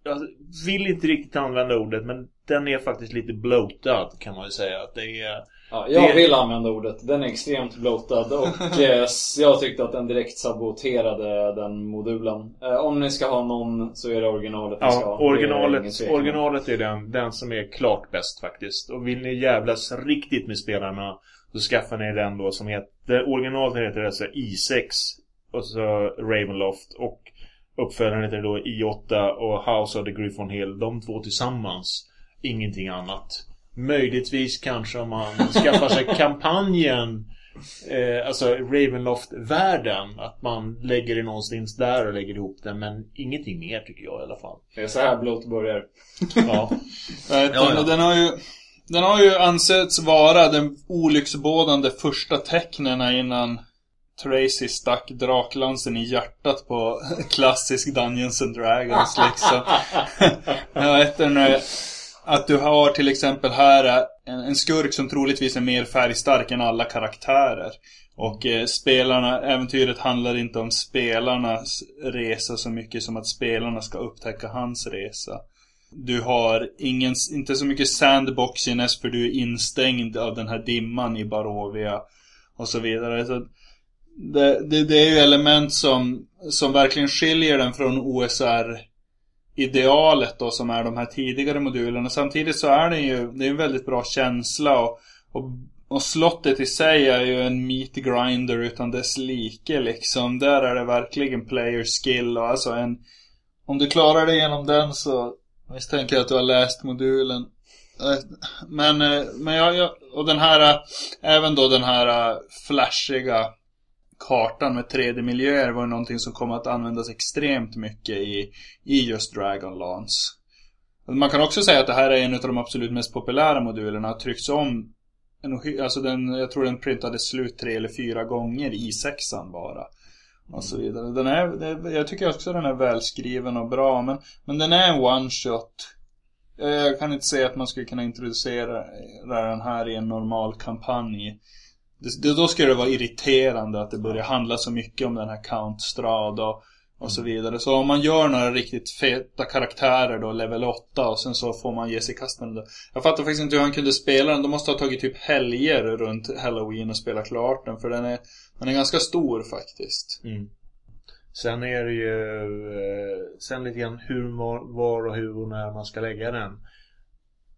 jag vill inte riktigt använda ordet men den är faktiskt lite bloatad kan man ju säga. Att det är
Ja, jag det... vill använda ordet. Den är extremt bloatad och eh, jag tyckte att den direkt saboterade den modulen. Eh, om ni ska ha någon så är det originalet
ni ska ha. Originalet, är originalet är den, den som är klart bäst faktiskt. Och vill ni jävlas riktigt med spelarna så skaffar ni den då som heter... Originalet heter alltså I6 och så Ravenloft och uppföljaren heter då I8 och House of the Griffon Hill. De två tillsammans. Ingenting annat. Möjligtvis kanske om man skaffar sig kampanjen eh, Alltså Ravenloft-världen Att man lägger det någonstans där och lägger ihop den Men ingenting mer tycker jag i alla fall
Det är så här blått börjar
Ja, den, ja, ja. den har ju Den har ju ansetts vara den olycksbådande första tecknen innan Tracy stack draklansen i hjärtat på klassisk Dungeons and Dragons liksom. jag vet inte, att du har till exempel här en, en skurk som troligtvis är mer färgstark än alla karaktärer. Och eh, spelarna, äventyret handlar inte om spelarnas resa så mycket som att spelarna ska upptäcka hans resa. Du har ingen, inte så mycket sandboxiness för du är instängd av den här dimman i Barovia. Och så vidare. Så det, det, det är ju element som, som verkligen skiljer den från OSR idealet då som är de här tidigare modulerna. Samtidigt så är den ju, det är en väldigt bra känsla och, och, och slottet i sig är ju en meat grinder utan dess like liksom. Där är det verkligen player skill och alltså en Om du klarar dig genom den så misstänker jag att du har läst modulen. Eh, men, eh, men jag, jag och den här, eh, även då den här flashiga kartan med 3D-miljöer var någonting som kom att användas extremt mycket i, i just Dragonlance. Man kan också säga att det här är en av de absolut mest populära modulerna. Har tryckts om, alltså den, jag tror den printades slut tre eller fyra gånger i sexan bara. Och så vidare. Den är, jag tycker också den är välskriven och bra men, men den är en one shot. Jag kan inte säga att man skulle kunna introducera den här i en normal kampanj det, då skulle det vara irriterande att det börjar handla så mycket om den här Count Strada och, och så vidare. Så om man gör några riktigt feta karaktärer då, level 8 och sen så får man ge sig i kast med den. Jag fattar faktiskt inte hur han kunde spela den. De måste ha tagit typ helger runt Halloween och spela klart den. För den är, den är ganska stor faktiskt.
Mm. Sen är det ju eh, Sen lite grann hur, var och hur och när man ska lägga den.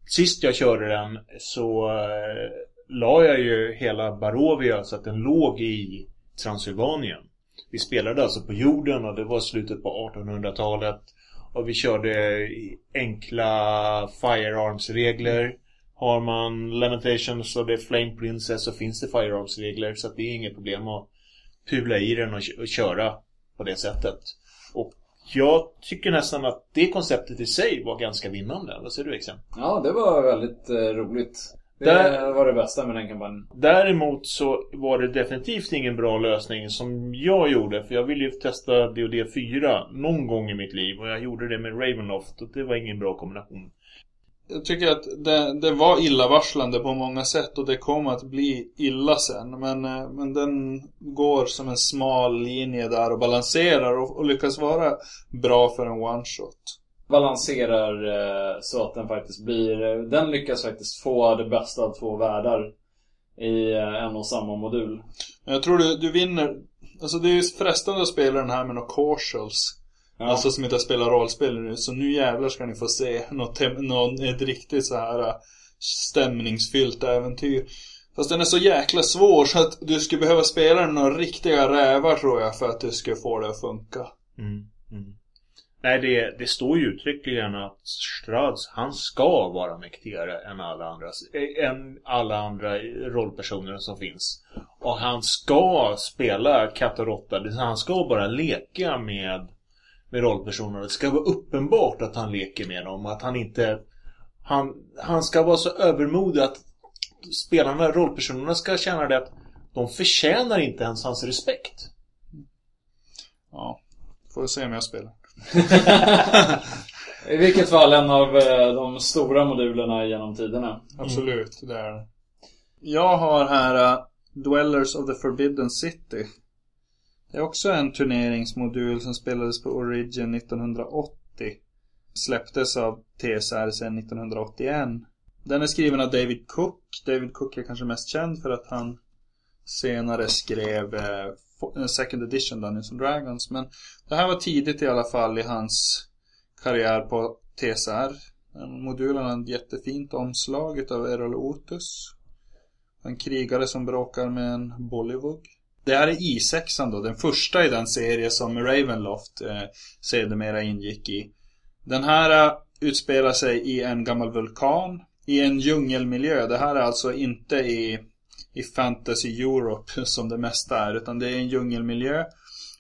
Sist jag körde den så eh, la jag ju hela Barovia så att den låg i Transylvanien. Vi spelade alltså på jorden och det var slutet på 1800-talet. Och vi körde enkla firearms-regler. Har man Lamentations och det är Flame Princess så finns det firearms-regler så att det är inget problem att pula i den och, och köra på det sättet. Och jag tycker nästan att det konceptet i sig var ganska vinnande. Vad säger du Exem?
Ja, det var väldigt eh, roligt. Det där, var det bästa med den kampanjen.
Däremot så var det definitivt ingen bra lösning som jag gjorde. För jag ville ju testa DoD 4 någon gång i mitt liv. Och jag gjorde det med Ravenloft och det var ingen bra kombination.
Jag tycker att det, det var illavarslande på många sätt och det kom att bli illa sen. Men, eh, men den går som en smal linje där och balanserar och, och lyckas vara bra för en one-shot
balanserar eh, så att den faktiskt blir... Eh, den lyckas faktiskt få det bästa av två världar i eh, en och samma modul.
Jag tror du, du vinner... Alltså det är ju frestande att spela den här med några cautions. Ja. Alltså som inte har spelat rollspel nu. Så nu jävlar ska ni få se något, något, ett riktigt så här stämningsfyllt äventyr. Fast den är så jäkla svår så att du skulle behöva spela den några riktiga rävar tror jag för att du ska få det att funka.
Mm, mm. Nej, det, det står ju uttryckligen att Strads, han ska vara mäktigare än alla andra, eh, än alla andra rollpersoner som finns. Och han ska spela katt och råtta. Han ska bara leka med, med rollpersoner. Det ska vara uppenbart att han leker med dem. Att han inte... Han, han ska vara så övermodig att spelarna, rollpersonerna ska känna det att de förtjänar inte ens hans respekt.
Ja, får vi se om jag spelar.
I vilket fall en av eh, de stora modulerna genom tiderna. Mm.
Absolut, det är det. Jag har här uh, Dwellers of the Forbidden City. Det är också en turneringsmodul som spelades på Origin 1980. Släpptes av TSR sedan 1981. Den är skriven av David Cook. David Cook är kanske mest känd för att han senare skrev uh, Eh, second Edition Dungeons and Dragons. Men det här var tidigt i alla fall i hans karriär på TSR. Modulen har ett jättefint omslag utav Errol Otus. En krigare som bråkar med en Bollywood. Det här är I6 då, den första i den serie som Ravenloft eh, sedermera ingick i. Den här uh, utspelar sig i en gammal vulkan i en djungelmiljö. Det här är alltså inte i i Fantasy Europe som det mesta är. Utan det är en djungelmiljö.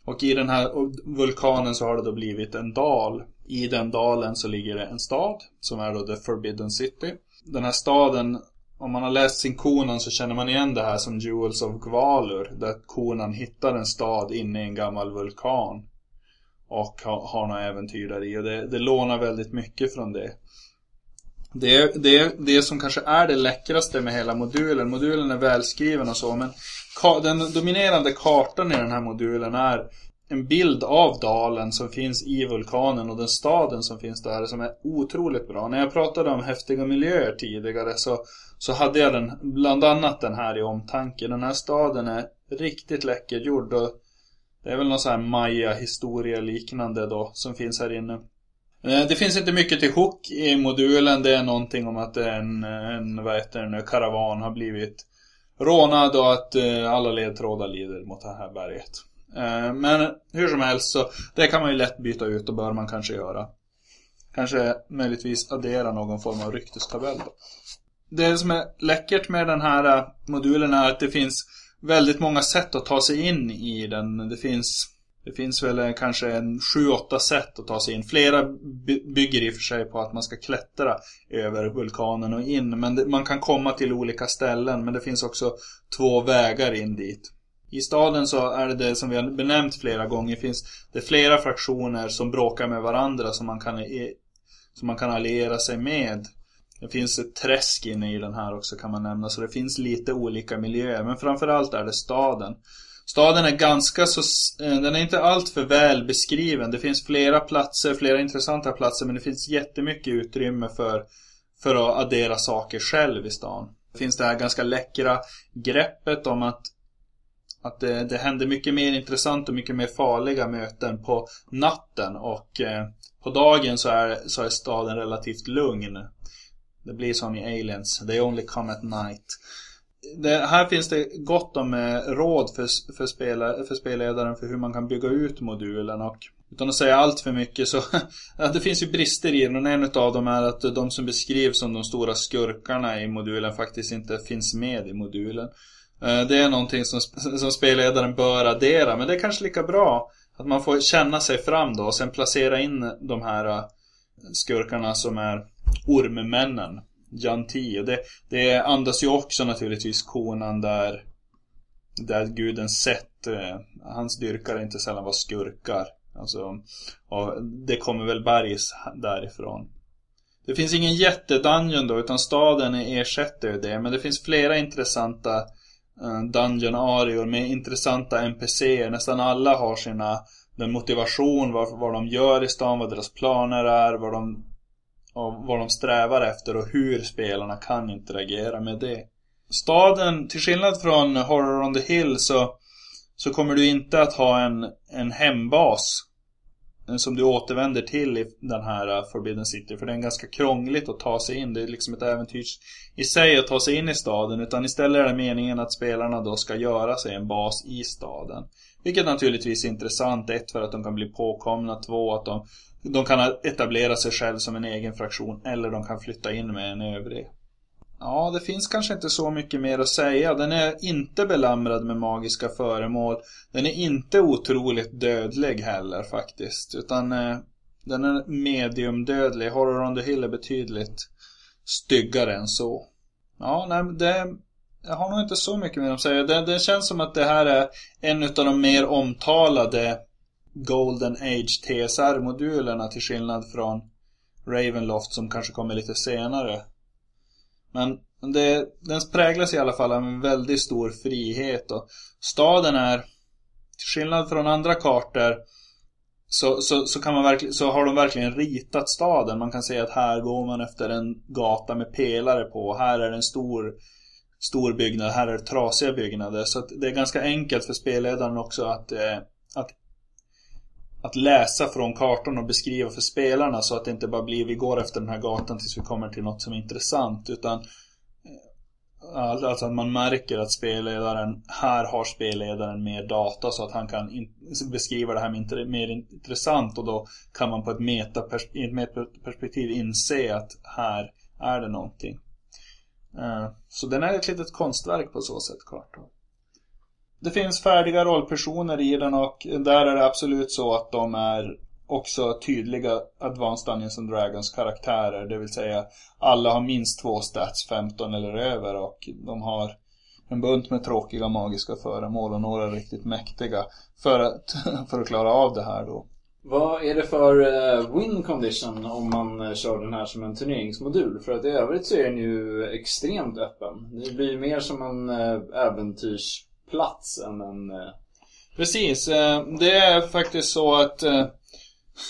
Och i den här vulkanen så har det då blivit en dal. I den dalen så ligger det en stad som är då The Forbidden City. Den här staden, om man har läst sin konan så känner man igen det här som Jewels of Gvalur. Där konan hittar en stad inne i en gammal vulkan. Och har, har några äventyr där i. Och det, det lånar väldigt mycket från det. Det är, det det som kanske är det läckraste med hela modulen. Modulen är välskriven och så, men den dominerande kartan i den här modulen är en bild av dalen som finns i vulkanen och den staden som finns där som är otroligt bra. När jag pratade om häftiga miljöer tidigare så, så hade jag den, bland annat den här i omtanke. Den här staden är riktigt läckert gjord och det är väl någon sån här maya-historia liknande då som finns här inne. Eh, det finns inte mycket till chock i modulen. Det är någonting om att en, en vad heter det nu, karavan har blivit rånad och att eh, alla ledtrådar lider mot det här berget. Eh, men hur som helst så det kan man ju lätt byta ut och bör man kanske göra. Kanske möjligtvis addera någon form av ryktestabell då. Det som är läckert med den här modulen är att det finns väldigt många sätt att ta sig in i den. Det finns det finns väl eh, kanske en 7-8 sätt att ta sig in. Flera bygger i och för sig på att man ska klättra över vulkanen och in. Men man kan komma till olika ställen. Men det finns också två vägar in dit. I staden så är det det som vi har benämnt flera gånger. Finns det flera fraktioner som bråkar med varandra som man kan, som man kan alliera sig med. Det finns ett träsk inne i den här också kan man nämna. Så det finns lite olika miljöer. Men framförallt är det staden. Staden är ganska så, eh, den är inte alltför väl beskriven. Det finns flera platser, flera intressanta platser men det finns jättemycket utrymme för, för att addera saker själv i stan. Det finns det här ganska läckra greppet om att att det, det händer mycket mer intressant och mycket mer farliga möten på natten och eh, på dagen så är, så är staden relativt lugn. Det blir som i Aliens, they only come at night det, här finns det gott om eh, råd för, för, spelare, för spelledaren för hur man kan bygga ut modulen och utan att säga allt för mycket så det finns ju brister i den och en av dem är att de som beskrivs som de stora skurkarna i modulen faktiskt inte finns med i modulen. Eh, det är någonting som, som spelledaren bör addera men det är kanske lika bra att man får känna sig fram då och sen placera in de här eh, skurkarna som är ormmännen Janti. Och det, det andas ju också naturligtvis konan där där guden sett eh, hans dyrkare inte sällan var skurkar. Alltså, och det kommer väl bergs därifrån. Det finns ingen jättedungeon då, utan staden ersätter ju det. Men det finns flera intressanta eh, dungeon-arior med intressanta NPCer. Nästan alla har sina den motivation, vad, vad de gör i stan, vad deras planer är, vad de av vad de strävar efter och hur spelarna kan interagera med det. Staden, till skillnad från Horror on the Hill så, så kommer du inte att ha en, en hembas eh, som du återvänder till i den här eh, Forbidden City. För det är ganska krångligt att ta sig in. Det är liksom ett äventyr i sig att ta sig in i staden. Utan istället är det meningen att spelarna då ska göra sig en bas i staden. Vilket naturligtvis är intressant. Ett, för att de kan bli påkomna. Två, att de de kan etablera sig själv som en egen fraktion eller de kan flytta in med en övrig. Ja, det finns kanske inte så mycket mer att säga. Den är inte belamrad med magiska föremål. Den är inte otroligt dödlig heller faktiskt. Utan eh, den är mediumdödlig. Horror on the Hill är betydligt styggare än så. Ja, nej, det... Jag har nog inte så mycket mer att säga. Det, det känns som att det här är en av de mer omtalade Golden Age TSR-modulerna till skillnad från Ravenloft som kanske kommer lite senare. Men det, den präglas i alla fall av en väldigt stor frihet och staden är till skillnad från andra kartor så, så, så, kan man verkligen, så har de verkligen ritat staden. Man kan säga att här går man efter en gata med pelare på. Här är det en stor, stor byggnad. Här är det trasiga byggnader. Så det är ganska enkelt för spelledaren också att, eh, att att läsa från kartan och beskriva för spelarna så att det inte bara blir vi går efter den här gatan tills vi kommer till något som är intressant utan eh, Alltså att man märker att spelledaren, här har spelledaren mer data så att han kan beskriva det här mer intressant och då kan man på ett metaperspektiv inse att här är det någonting. Eh, så den är ett litet konstverk på så sätt, kartan. Det finns färdiga rollpersoner i den och där är det absolut så att de är också tydliga Advanced Dungeons and Dragons karaktärer. Det vill säga alla har minst två stats, 15 eller över och de har en bunt med tråkiga magiska föremål och några riktigt mäktiga för att, för att klara av det här då.
Vad är det för uh, win condition om man uh, kör den här som en turneringsmodul? För att i övrigt så är den ju extremt öppen. Det blir mer som en uh, äventyrs plats än en... Eh,
Precis. eh, Det är faktiskt så att eh,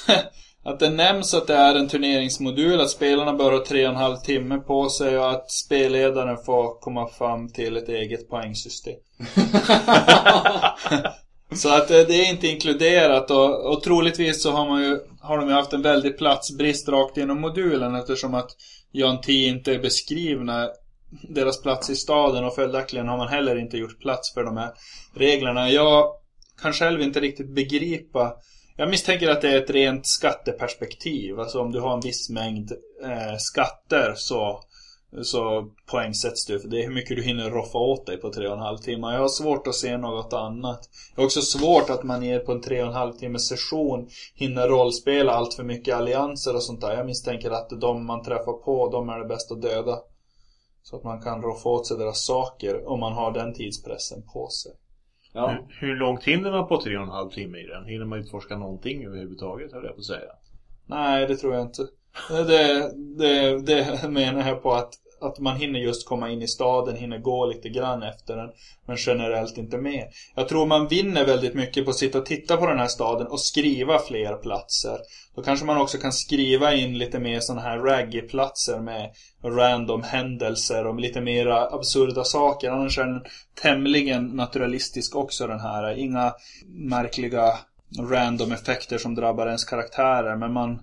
Att det nämns att det är en turneringsmodul, att spelarna bör ha tre och en halv timme på sig och att spelledaren får komma fram till ett eget poängsystem. Så att eh, det är inte inkluderat och, och troligtvis så har man ju har de ju haft en väldig platsbrist rakt inom modulen eftersom att Jan T inte är beskrivna deras plats i staden och följaktligen har man heller inte gjort plats för de här reglerna. Jag kan själv inte riktigt begripa jag misstänker att det är ett rent skatteperspektiv. Alltså om du har en viss mängd eh, skatter så, så poängsätts du. För det är hur mycket du hinner roffa åt dig på tre och en halv timme. Jag har svårt att se något annat. Det är också svårt att man ger på en tre och en halv timme session hinner rollspela allt för mycket allianser och sånt där. Jag misstänker att de man träffar på, de är det bästa att döda. Så att man kan roffa åt sig deras saker om man har den tidspressen på sig.
Ja.
Hur, hur långt hinner man på tre och en halv timme i den? Hinner man utforska någonting överhuvudtaget, höll jag på att säga.
Nej, det tror jag inte. Eh, det, det, det menar jag på att, att man hinner just komma in i staden, hinner gå lite grann efter den. Men generellt inte mer Jag tror man vinner väldigt mycket på att sitta och titta på den här staden och skriva fler platser. Då kanske man också kan skriva in lite mer sådana här raggy-platser med random händelser och lite mera absurda saker. Annars är den tämligen naturalistisk också den här. Inga märkliga random effekter som drabbar ens karaktärer. Men man,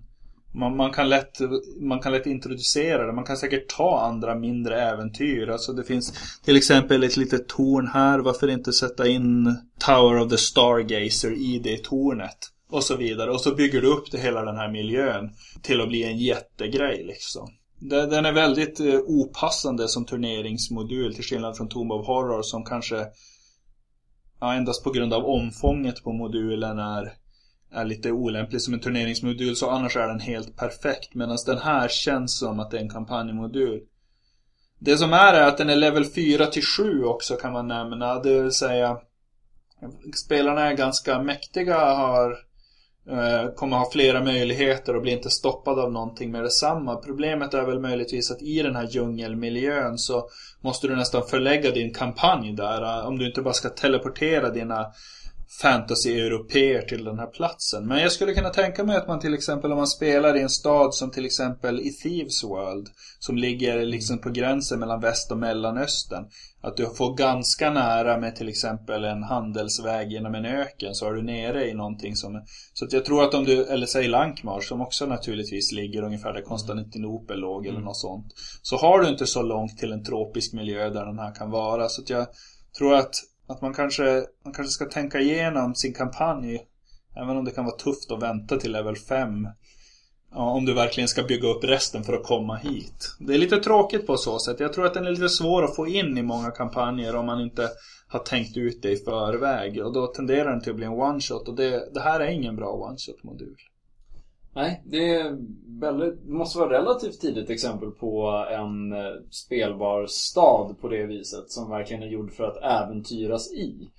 man, man, kan lätt, man kan lätt introducera det. Man kan säkert ta andra mindre äventyr. Alltså det finns till exempel ett litet torn här. Varför inte sätta in Tower of the Stargazer i det tornet? Och så vidare. Och så bygger du upp det hela den här miljön till att bli en jättegrej liksom. Den är väldigt eh, opassande som turneringsmodul till skillnad från Tomb of Horror som kanske ja, endast på grund av omfånget på modulen är, är lite olämplig som en turneringsmodul så annars är den helt perfekt medan den här känns som att det är en kampanjmodul. Det som är är att den är level 4 till 7 också kan man nämna, det vill säga spelarna är ganska mäktiga, har eh, kommer ha flera möjligheter och blir inte stoppad av någonting med detsamma. Problemet är väl möjligtvis att i den här djungelmiljön så måste du nästan förlägga din kampanj där. Om du inte bara ska teleportera dina fantasy-europeer till den här platsen. Men jag skulle kunna tänka mig att man till exempel om man spelar i en stad som till exempel i Thieves World som ligger liksom på gränsen mellan väst och mellanöstern. Att du får ganska nära med till exempel en handelsväg genom en öken så är du nere i någonting som... Så att jag tror att om du, eller säg Lankmar som också naturligtvis ligger ungefär där Konstantinopel låg eller något sånt. Så har du inte så långt till en tropisk miljö där den här kan vara. Så att jag tror att att man kanske, man kanske ska tänka igenom sin kampanj. Även om det kan vara tufft att vänta till level 5. Ja, om du verkligen ska bygga upp resten för att komma hit. Det är lite tråkigt på så sätt. Jag tror att den är lite svår att få in i många kampanjer om man inte har tänkt ut det i förväg. Och då tenderar den till att bli en one-shot. Och det, det här är ingen bra one-shot-modul.
Nej, det är väldigt, måste vara relativt tidigt exempel på en eh, spelbar stad på det viset som verkligen är gjord för att äventyras i.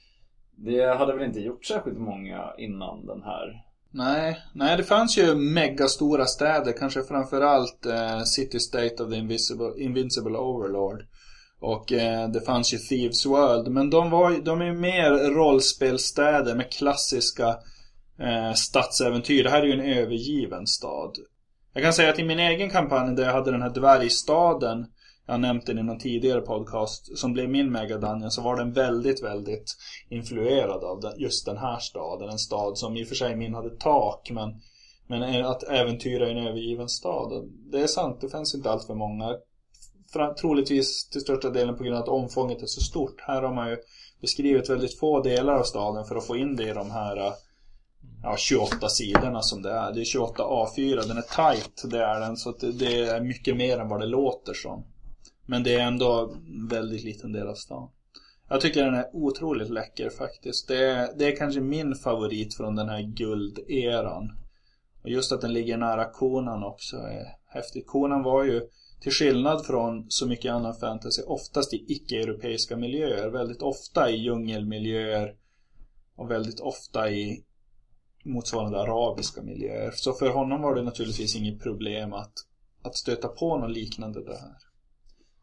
Det hade väl inte gjort särskilt många innan den här.
Nej, nej det fanns ju megastora städer, kanske framförallt eh, City State of the Invisible, Invincible Overlord. Och eh, det fanns ju Thieves World, men de, var, de är ju mer rollspelstäder med klassiska eh, stadsäventyr. Det här är ju en övergiven stad. Jag kan säga att i min egen kampanj där jag hade den här dvärgstaden jag har nämnt den i någon tidigare podcast som blev min megadungeon så var den väldigt, väldigt influerad av den, just den här staden. En stad som i och för sig min hade tak men, men att äventyra i en övergiven stad. Det är sant, det finns inte allt för många. Fra, troligtvis till största delen på grund av att omfånget är så stort. Här har man ju beskrivit väldigt få delar av staden för att få in det i de här eh, ja, 28 sidorna som det är. Det är 28 A4, den är tight, det är den. Så att det, det är mycket mer än vad det låter som. Men det är ändå en väldigt liten del av stan. Jag tycker den är otroligt läcker faktiskt. Det är, det är kanske min favorit från den här gulderan. Och just att den ligger nära konan också är häftigt. Konan var ju, till skillnad från så mycket annan fantasy, oftast i icke-europeiska miljöer. Väldigt ofta i djungelmiljöer. Och väldigt ofta i motsvarande arabiska miljöer. Så för honom var det naturligtvis inget problem att, att stöta på något liknande där.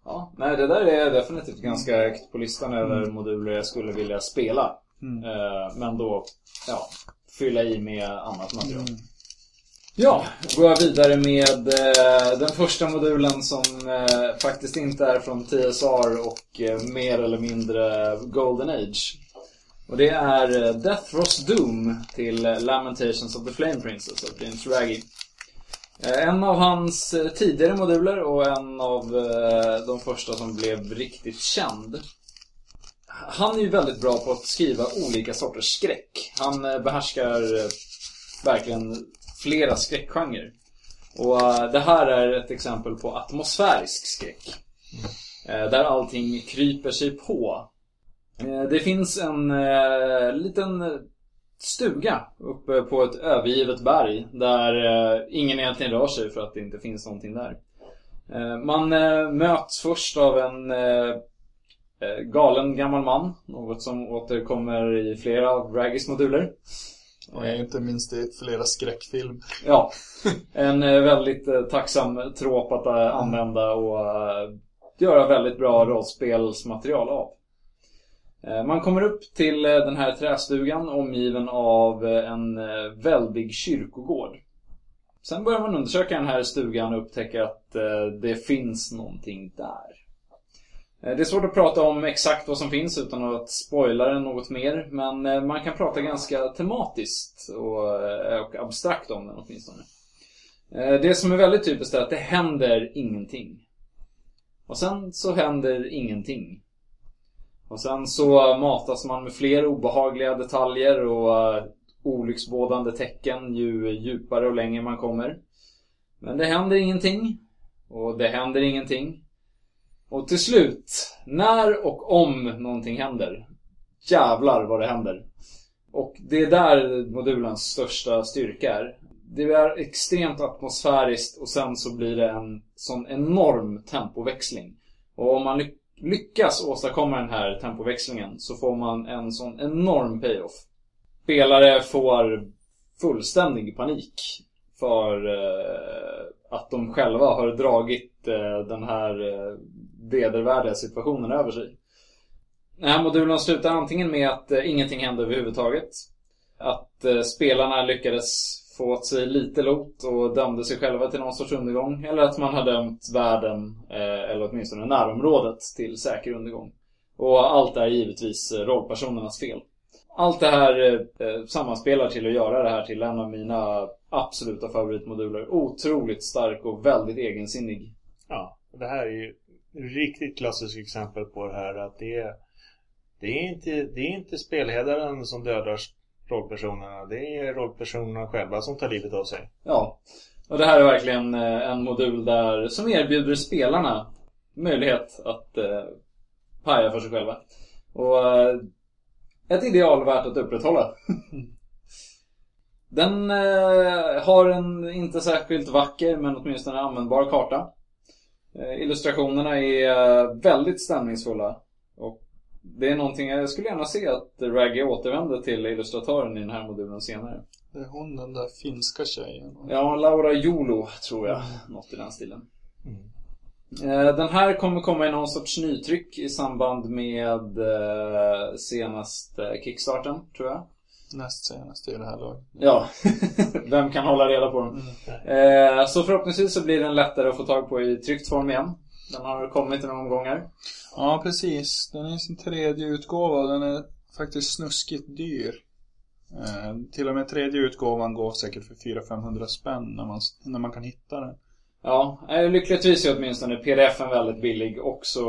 Ja, nej det där är definitivt ganska högt på listan över moduler jag skulle vilja spela.
Mm.
Eh, men då, ja, fylla i med annat material.
Mm.
Ja, går jag vidare med eh, den första modulen som eh, faktiskt inte är från TSR och eh, mer eller mindre Golden Age. Och det är eh, Deathfrost Doom till eh, Lamentations of the Flame Princess av Prince Raggy. Eh, En av hans tidigare moduler och en av de första som blev riktigt känd. Han är ju väldigt bra på att skriva olika sorters skräck. Han eh, behärskar eh, verkligen flera skräckgenrer. Och det här är ett exempel på atmosfärisk skräck. Eh, Där allting kryper sig på. Eh, Det finns en eh, liten stuga uppe på ett övergivet berg där eh, ingen egentligen rör sig för att det inte finns någonting där. Eh, Man eh, möts först av en eh, galen gammal man, något som återkommer i flera av Raggys moduler.
Och inte minst i flera skräckfilm.
Ja, en väldigt tacksam trop att använda och göra väldigt bra rollspelsmaterial av. Eh, man kommer upp till eh, den här trästugan omgiven av eh, en väldig kyrkogård. Sen börjar man undersöka den här stugan och upptäcka att det finns någonting där. Det är svårt att prata om exakt vad som finns utan att spoila det något mer. Men man kan prata ganska tematiskt och, och abstrakt om den åtminstone. Det som är väldigt typiskt är att det händer ingenting. Och sen så händer ingenting. Och sen så eh, matas man med fler obehagliga detaljer och eh, olycksbådande tecken ju djupare och längre man kommer. Men det händer ingenting. Och det händer ingenting. Och till slut, när och om någonting händer, jävlar vad det händer. Och det är där modulens största styrka är. Det är extremt atmosfäriskt och sen så blir det en sån enorm tempoväxling. Och om man lyckas åstadkomma den här tempoväxlingen så får man en sån enorm payoff. Spelare får fullständig panik för eh, att de själva har dragit eh, den här eh, vedervärdiga situationen över sig. Den här modulen slutar antingen med att eh, ingenting hände överhuvudtaget. Att spelarna lyckades få åt sig lite lot och dömde sig själva till någon sorts undergång. Eller att man har dömt världen, eh, eller åtminstone närområdet, till säker undergång. Och allt är givetvis eh, rollpersonernas fel. Allt det här eh, sammanspelar till att göra det här till en av mina absoluta favoritmoduler. Otroligt stark och väldigt egensinnig.
Ja, det här är ju riktigt klassiskt exempel på det här att det är det är inte, det är inte spelledaren som dödar rollpersonerna. Det är rollpersonerna själva som tar livet av sig.
Ja. Och det här är verkligen eh, en modul där, som erbjuder spelarna möjlighet att eh, paja för sig själva. Och eh, ett ideal värt att upprätthålla. Den eh, har en inte särskilt vacker men åtminstone användbar karta. Eh, illustrationerna är eh, väldigt stämningsfulla. Det är någonting jag skulle gärna se att Raggy återvänder till illustratören i den här modulen senare.
Det är hon den där finska tjejen.
Ja, Laura Jolo tror jag. Något i den stilen. Eh, Den här kommer komma i någon sorts nytryck i samband med eh, senaste kickstarten, tror jag.
Näst senast i det här laget.
Ja, vem kan hålla reda på dem? Eh, Så förhoppningsvis så blir den lättare att få tag på i tryckt form igen. Den har kommit några omgångar.
Ja, precis. Den är sin tredje utgåva och den är faktiskt snuskigt dyr. Eh, till och med tredje utgåvan går säkert för 400-500 spänn när man, när man kan hitta den.
Ja, eh, lyckligtvis är åtminstone pdf-en väldigt billig och så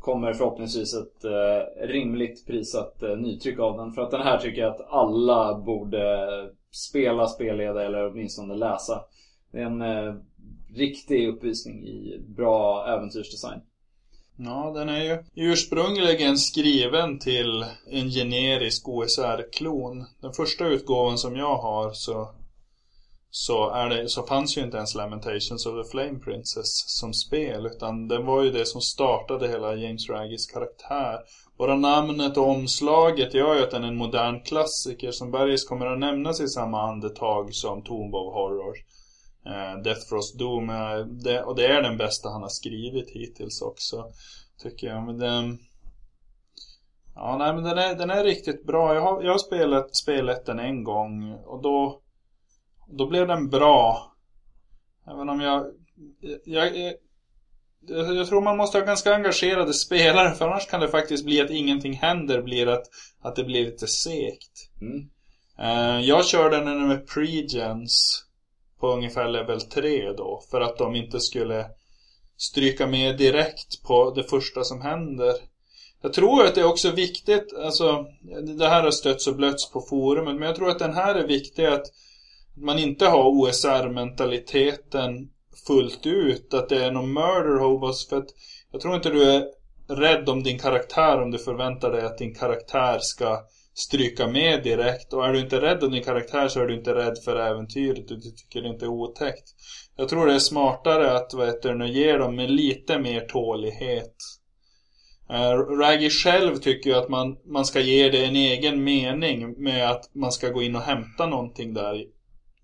kommer förhoppningsvis ett eh, rimligt prissatt eh, nytryck av den. För att den här tycker jag att alla borde spela, spelleda eller åtminstone läsa. Det är en eh, riktig uppvisning i bra äventyrsdesign.
Ja, den är ju ursprungligen skriven till en generisk OSR-klon. Den första utgåvan som jag har så, så, är det, så fanns ju inte ens Lamentations of the Flame Princess som spel. Utan den var ju det som startade hela James Raggys karaktär. Bara namnet och omslaget gör ju att den är en modern klassiker som Bergis kommer att nämnas i samma andetag som Tomb of Horror. Eh, Death Frost Doom, eh, det, och det är den bästa han har skrivit hittills också. Tycker jag. Men den, Ja, nej men den är, den är riktigt bra. Jag har, jag har spelat, spelat den en gång och då, då blev den bra. Även om jag, jag, jag, jag tror man måste ha ganska engagerade spelare för annars kan det faktiskt bli att ingenting händer, blir att, att det blir lite segt.
Mm.
Eh, Jag körde den med pregens på ungefär level 3 då. För att de inte skulle stryka med direkt på det första som händer. Jag tror att det är också viktigt, alltså det här har stötts och blötts på forumet, men jag tror att den här är viktig att man inte har OSR-mentaliteten fullt ut, att det är någon murder hobos, för att jag tror inte du är rädd om din karaktär om du förväntar dig att din karaktär ska stryka med direkt. Och är du inte rädd om din karaktär så är du inte rädd för äventyret. Du tycker det inte är otäckt. Jag tror det är smartare att vad heter det, ge dem med lite mer tålighet. Uh, Raggy själv tycker ju att man, man ska ge det en egen mening med att man ska gå in och hämta någonting där.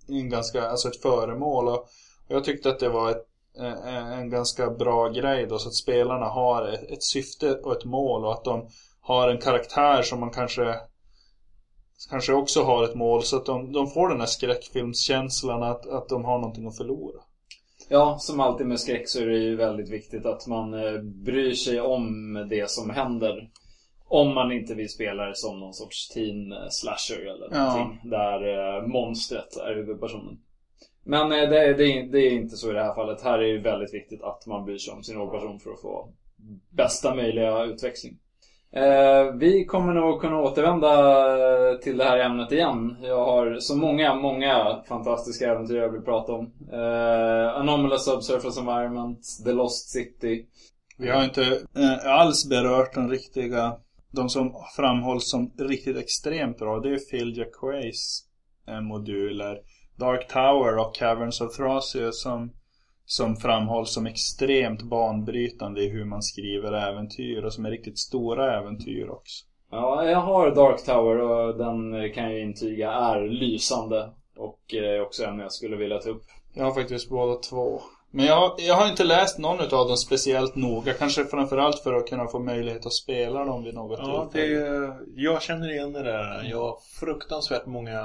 En ganska, alltså ett föremål. Och jag tyckte att det var ett, en, en ganska bra grej då. Så att spelarna har ett, ett syfte och ett mål. Och att de har en karaktär som man kanske kanske också har ett mål så att de, de får den här skräckfilmskänslan att, att de har någonting att förlora.
Ja, som alltid med skräck så är det ju väldigt viktigt att man eh, bryr sig om det som händer. Om man inte vill spela det som någon sorts teen slasher eller
Ja.
någonting. Där eh, monstret är huvudpersonen. Men eh, det, det, är- det är inte så i det här fallet. Här är det väldigt viktigt att man bryr sig om sin huvudperson för att få bästa möjliga utväxling. Eh, vi kommer nog kunna återvända till det här ämnet igen. Jag har så många, många fantastiska äventyr jag vill prata om. Eh, Anomalous Subsurface Environment, The Lost City.
Vi har inte eh, alls berört den riktiga, de som framhålls som riktigt extremt bra. Det är Phil Jacquays eh, moduler. Dark Tower och Caverns of Thracia som, som framhålls som extremt banbrytande i hur man skriver äventyr och som är riktigt stora äventyr också.
Ja, jag har Dark Tower och den kan jag intyga är lysande. Och eh, också en jag skulle vilja ta upp.
Jag har faktiskt båda två. Men jag, jag har inte läst någon av dem speciellt noga. Kanske framförallt för att kunna få möjlighet att spela dem vid något
Ja,
tillfälle.
det, jag känner igen det där. Jag har fruktansvärt många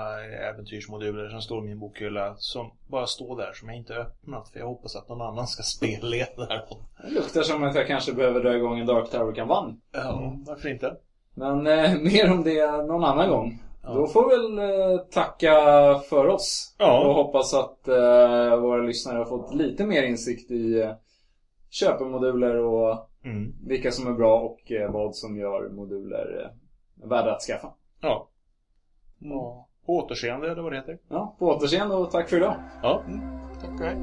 äventyrsmoduler som står i min bokhylla som bara står där som jag inte öppnat för jag hoppas att någon annan ska spelleda där.
Det luktar som att jag kanske behöver dra igång en Dark Tower-kampanj.
Ja, varför inte?
Men eh, mer om det någon annan gång.
Ja.
Då får vi väl eh, tacka för oss.
Ja.
Och hoppas att eh, våra lyssnare har fått lite mer insikt i eh, köpemoduler och
mm.
vilka som är bra och vad som gör moduler värda att skaffa.
Ja.
Mm.
På återseende eller vad det heter.
Ja, på återseende och tack för idag.
Ja, mm.
tack och hej.